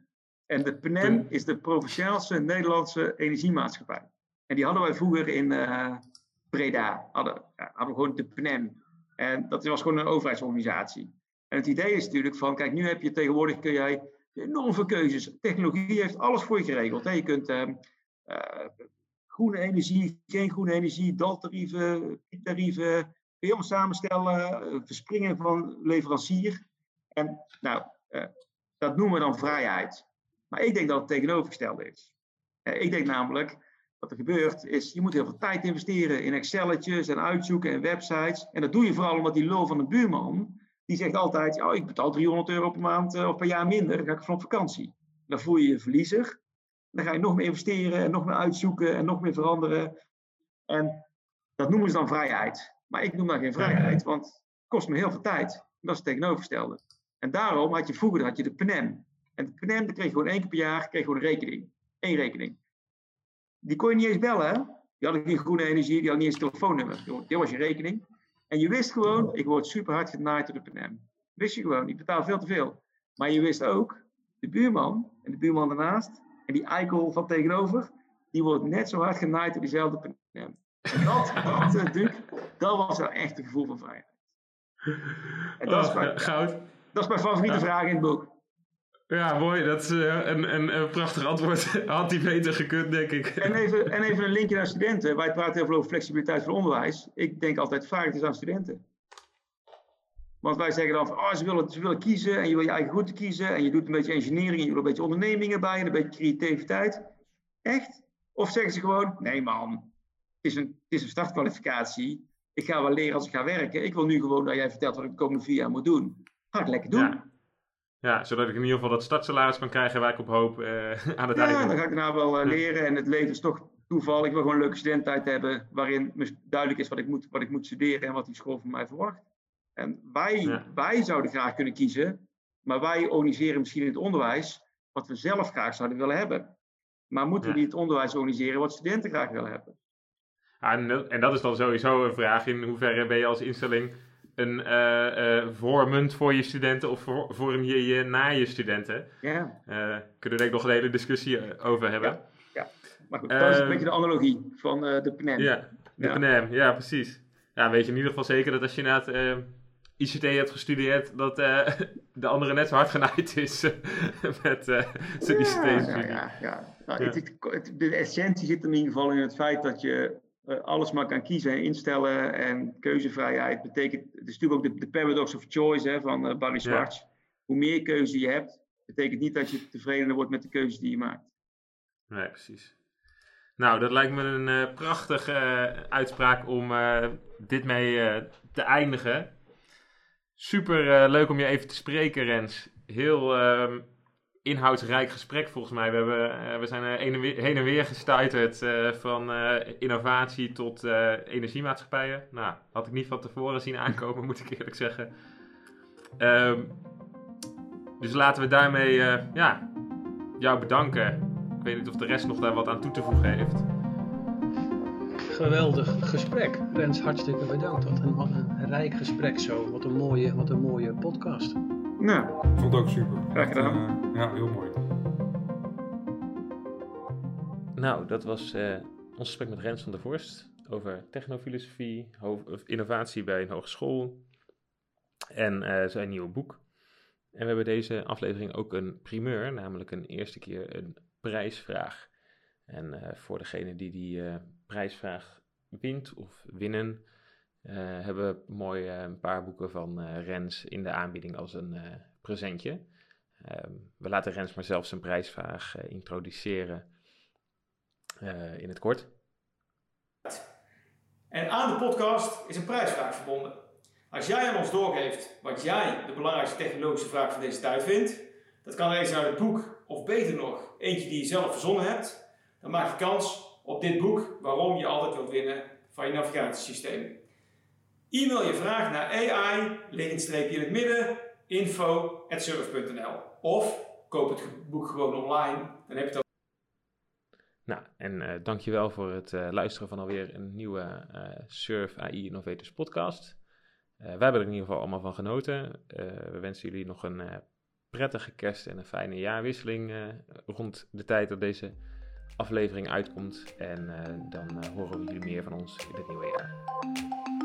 En de PNM is de Provinciaalse Nederlandse Energiemaatschappij. En die hadden wij vroeger in uh, Breda. Hadden, ja, hadden we gewoon de PNM. En dat was gewoon een overheidsorganisatie. En het idee is natuurlijk van, kijk, nu heb je tegenwoordig kun jij enorm veel keuzes. Technologie heeft alles voor je geregeld. Hè. Je kunt uh, uh, groene energie, geen groene energie, daltarieven, je helemaal samenstellen, verspringen van leverancier. En nou, dat noemen we dan vrijheid. Maar ik denk dat het tegenovergestelde is. Uh, ik denk namelijk, wat er gebeurt, is je moet heel veel tijd investeren in Excelletjes en uitzoeken en websites. En dat doe je vooral omdat die lul van de buurman, die zegt altijd, oh, ik betaal 300 euro per maand uh, of per jaar minder, dan ga ik van op vakantie. Dan voel je je verliezer. Dan ga je nog meer investeren en nog meer uitzoeken en nog meer veranderen. En dat noemen ze dan vrijheid. Maar ik noem dat geen vrijheid, want het kost me heel veel tijd. Dat is het tegenovergestelde. En daarom had je vroeger had je de PNM. En de PNM kreeg je gewoon één keer per jaar kreeg gewoon een rekening. Eén rekening. Die kon je niet eens bellen. Hè? Die hadden geen groene energie, die had niet eens een telefoonnummer. Die was je rekening. En je wist gewoon, ik word super hard genaaid door de PNM. Wist je gewoon, ik betaal veel te veel. Maar je wist ook, de buurman en de buurman daarnaast en die eikel van tegenover, die wordt net zo hard genaaid door diezelfde PNM. En dat, dat, Duke, dat was wel echt een gevoel van vrijheid.
En dat, is, oh, mijn, goud.
Dat is mijn favoriete vraag in het boek.
Ja, mooi. Dat is uh, een, een, een, prachtig antwoord. Had hij beter gekund, denk ik.
En even, en even een linkje naar studenten. Wij praten heel veel over flexibiliteit van onderwijs. Ik denk altijd vaak het is aan studenten. Want wij zeggen dan van, oh, ze willen, ze willen kiezen en je wil je eigen route kiezen. En je doet een beetje engineering en je wil een beetje ondernemingen bij en een beetje creativiteit. Echt? Of zeggen ze gewoon, nee man, het is een, het is een startkwalificatie. Ik ga wel leren als ik ga werken. Ik wil nu gewoon dat jij vertelt wat ik de komende vier jaar moet doen. Ga ik lekker doen.
Ja. Ja, zodat ik in ieder geval dat startsalaris kan krijgen waar ik op hoop uh, aan het
ja,
einde.
Ja, dan ga ik nou wel uh, leren. En het leven is toch toeval. Ik wil gewoon een leuke studententijd hebben. Waarin duidelijk is wat ik moet, wat ik moet studeren en wat die school van mij verwacht. En wij, wij zouden graag kunnen kiezen. Maar wij organiseren misschien in het onderwijs wat we zelf graag zouden willen hebben. Maar moeten we niet het onderwijs organiseren wat studenten graag willen hebben?
en, en dat is dan sowieso een vraag. In hoeverre ben je als instelling een uh, uh, vormend voor je studenten of voor, vorm je je na je studenten? Ja. Uh, kunnen we denk ik nog een hele discussie over hebben.
Ja, ja. maar goed, dat is een ehm, beetje de analogie van de PNM.
Ja, de ja. PNM, ja precies. Ja, weet je in ieder geval zeker dat als je na het ICT hebt gestudeerd, dat de andere net zo hard genaaid is met zijn ICT-studie.
Ja, ja, ja. Nou, het, het, de essentie zit in ieder geval in het feit dat je alles maar kan kiezen en instellen. En keuzevrijheid betekent, het is natuurlijk ook de, de paradox of choice hè, van uh, Barry Schwartz. Hoe meer keuze je hebt, betekent niet dat je tevredener wordt met de keuzes die je maakt.
Nee, precies. Nou, dat lijkt me een uh, prachtige uitspraak om dit mee te eindigen. Super leuk om je even te spreken, Rens. Heel ehm, inhoudsrijk gesprek volgens mij. We, hebben, uh, we zijn uh, heen en weer gestuiterd uh, van innovatie tot energiemaatschappijen. Nou, had ik niet van tevoren zien aankomen, moet ik eerlijk zeggen. Um, dus laten we daarmee ja, jou bedanken. Ik weet niet of de rest nog daar wat aan toe te voegen heeft.
Geweldig gesprek. Rens, hartstikke bedankt. Wat een, wat een rijk gesprek zo. Wat een mooie, wat een mooie podcast.
Nou, ik vond het ook super.
Graag gedaan.
Uh, ja, heel mooi.
Nou, dat was uh, ons gesprek met Rens van der Vorst over technofilosofie, innovatie bij een hogeschool en uh, zijn nieuwe boek. En we hebben deze aflevering ook een primeur, namelijk een eerste keer een prijsvraag. En voor degene die die prijsvraag wint of winnen, uh, hebben mooi uh, een paar boeken van uh, Rens in de aanbieding als een presentje. Ehm, we laten Rens maar zelf zijn prijsvraag introduceren in het kort.
En aan de podcast is een prijsvraag verbonden. Als jij aan ons doorgeeft wat jij de belangrijkste technologische vraag van deze tijd vindt, dat kan eens uit het boek of beter nog eentje die je zelf verzonnen hebt, dan maak je kans op dit boek waarom je altijd wilt winnen van je navigatiesysteem. E-mail je vraag naar AI, streepje in het midden, info.surf.nl of koop het boek gewoon online, dan heb je het ook.
Nou, en uh, dankjewel voor het uh, luisteren van alweer een nieuwe uh, Surf AI Innovators podcast. wij hebben er in ieder geval allemaal van genoten. we wensen jullie nog een prettige kerst en een fijne jaarwisseling rond de tijd dat deze aflevering uitkomt. En dan horen we jullie meer van ons in het nieuwe jaar.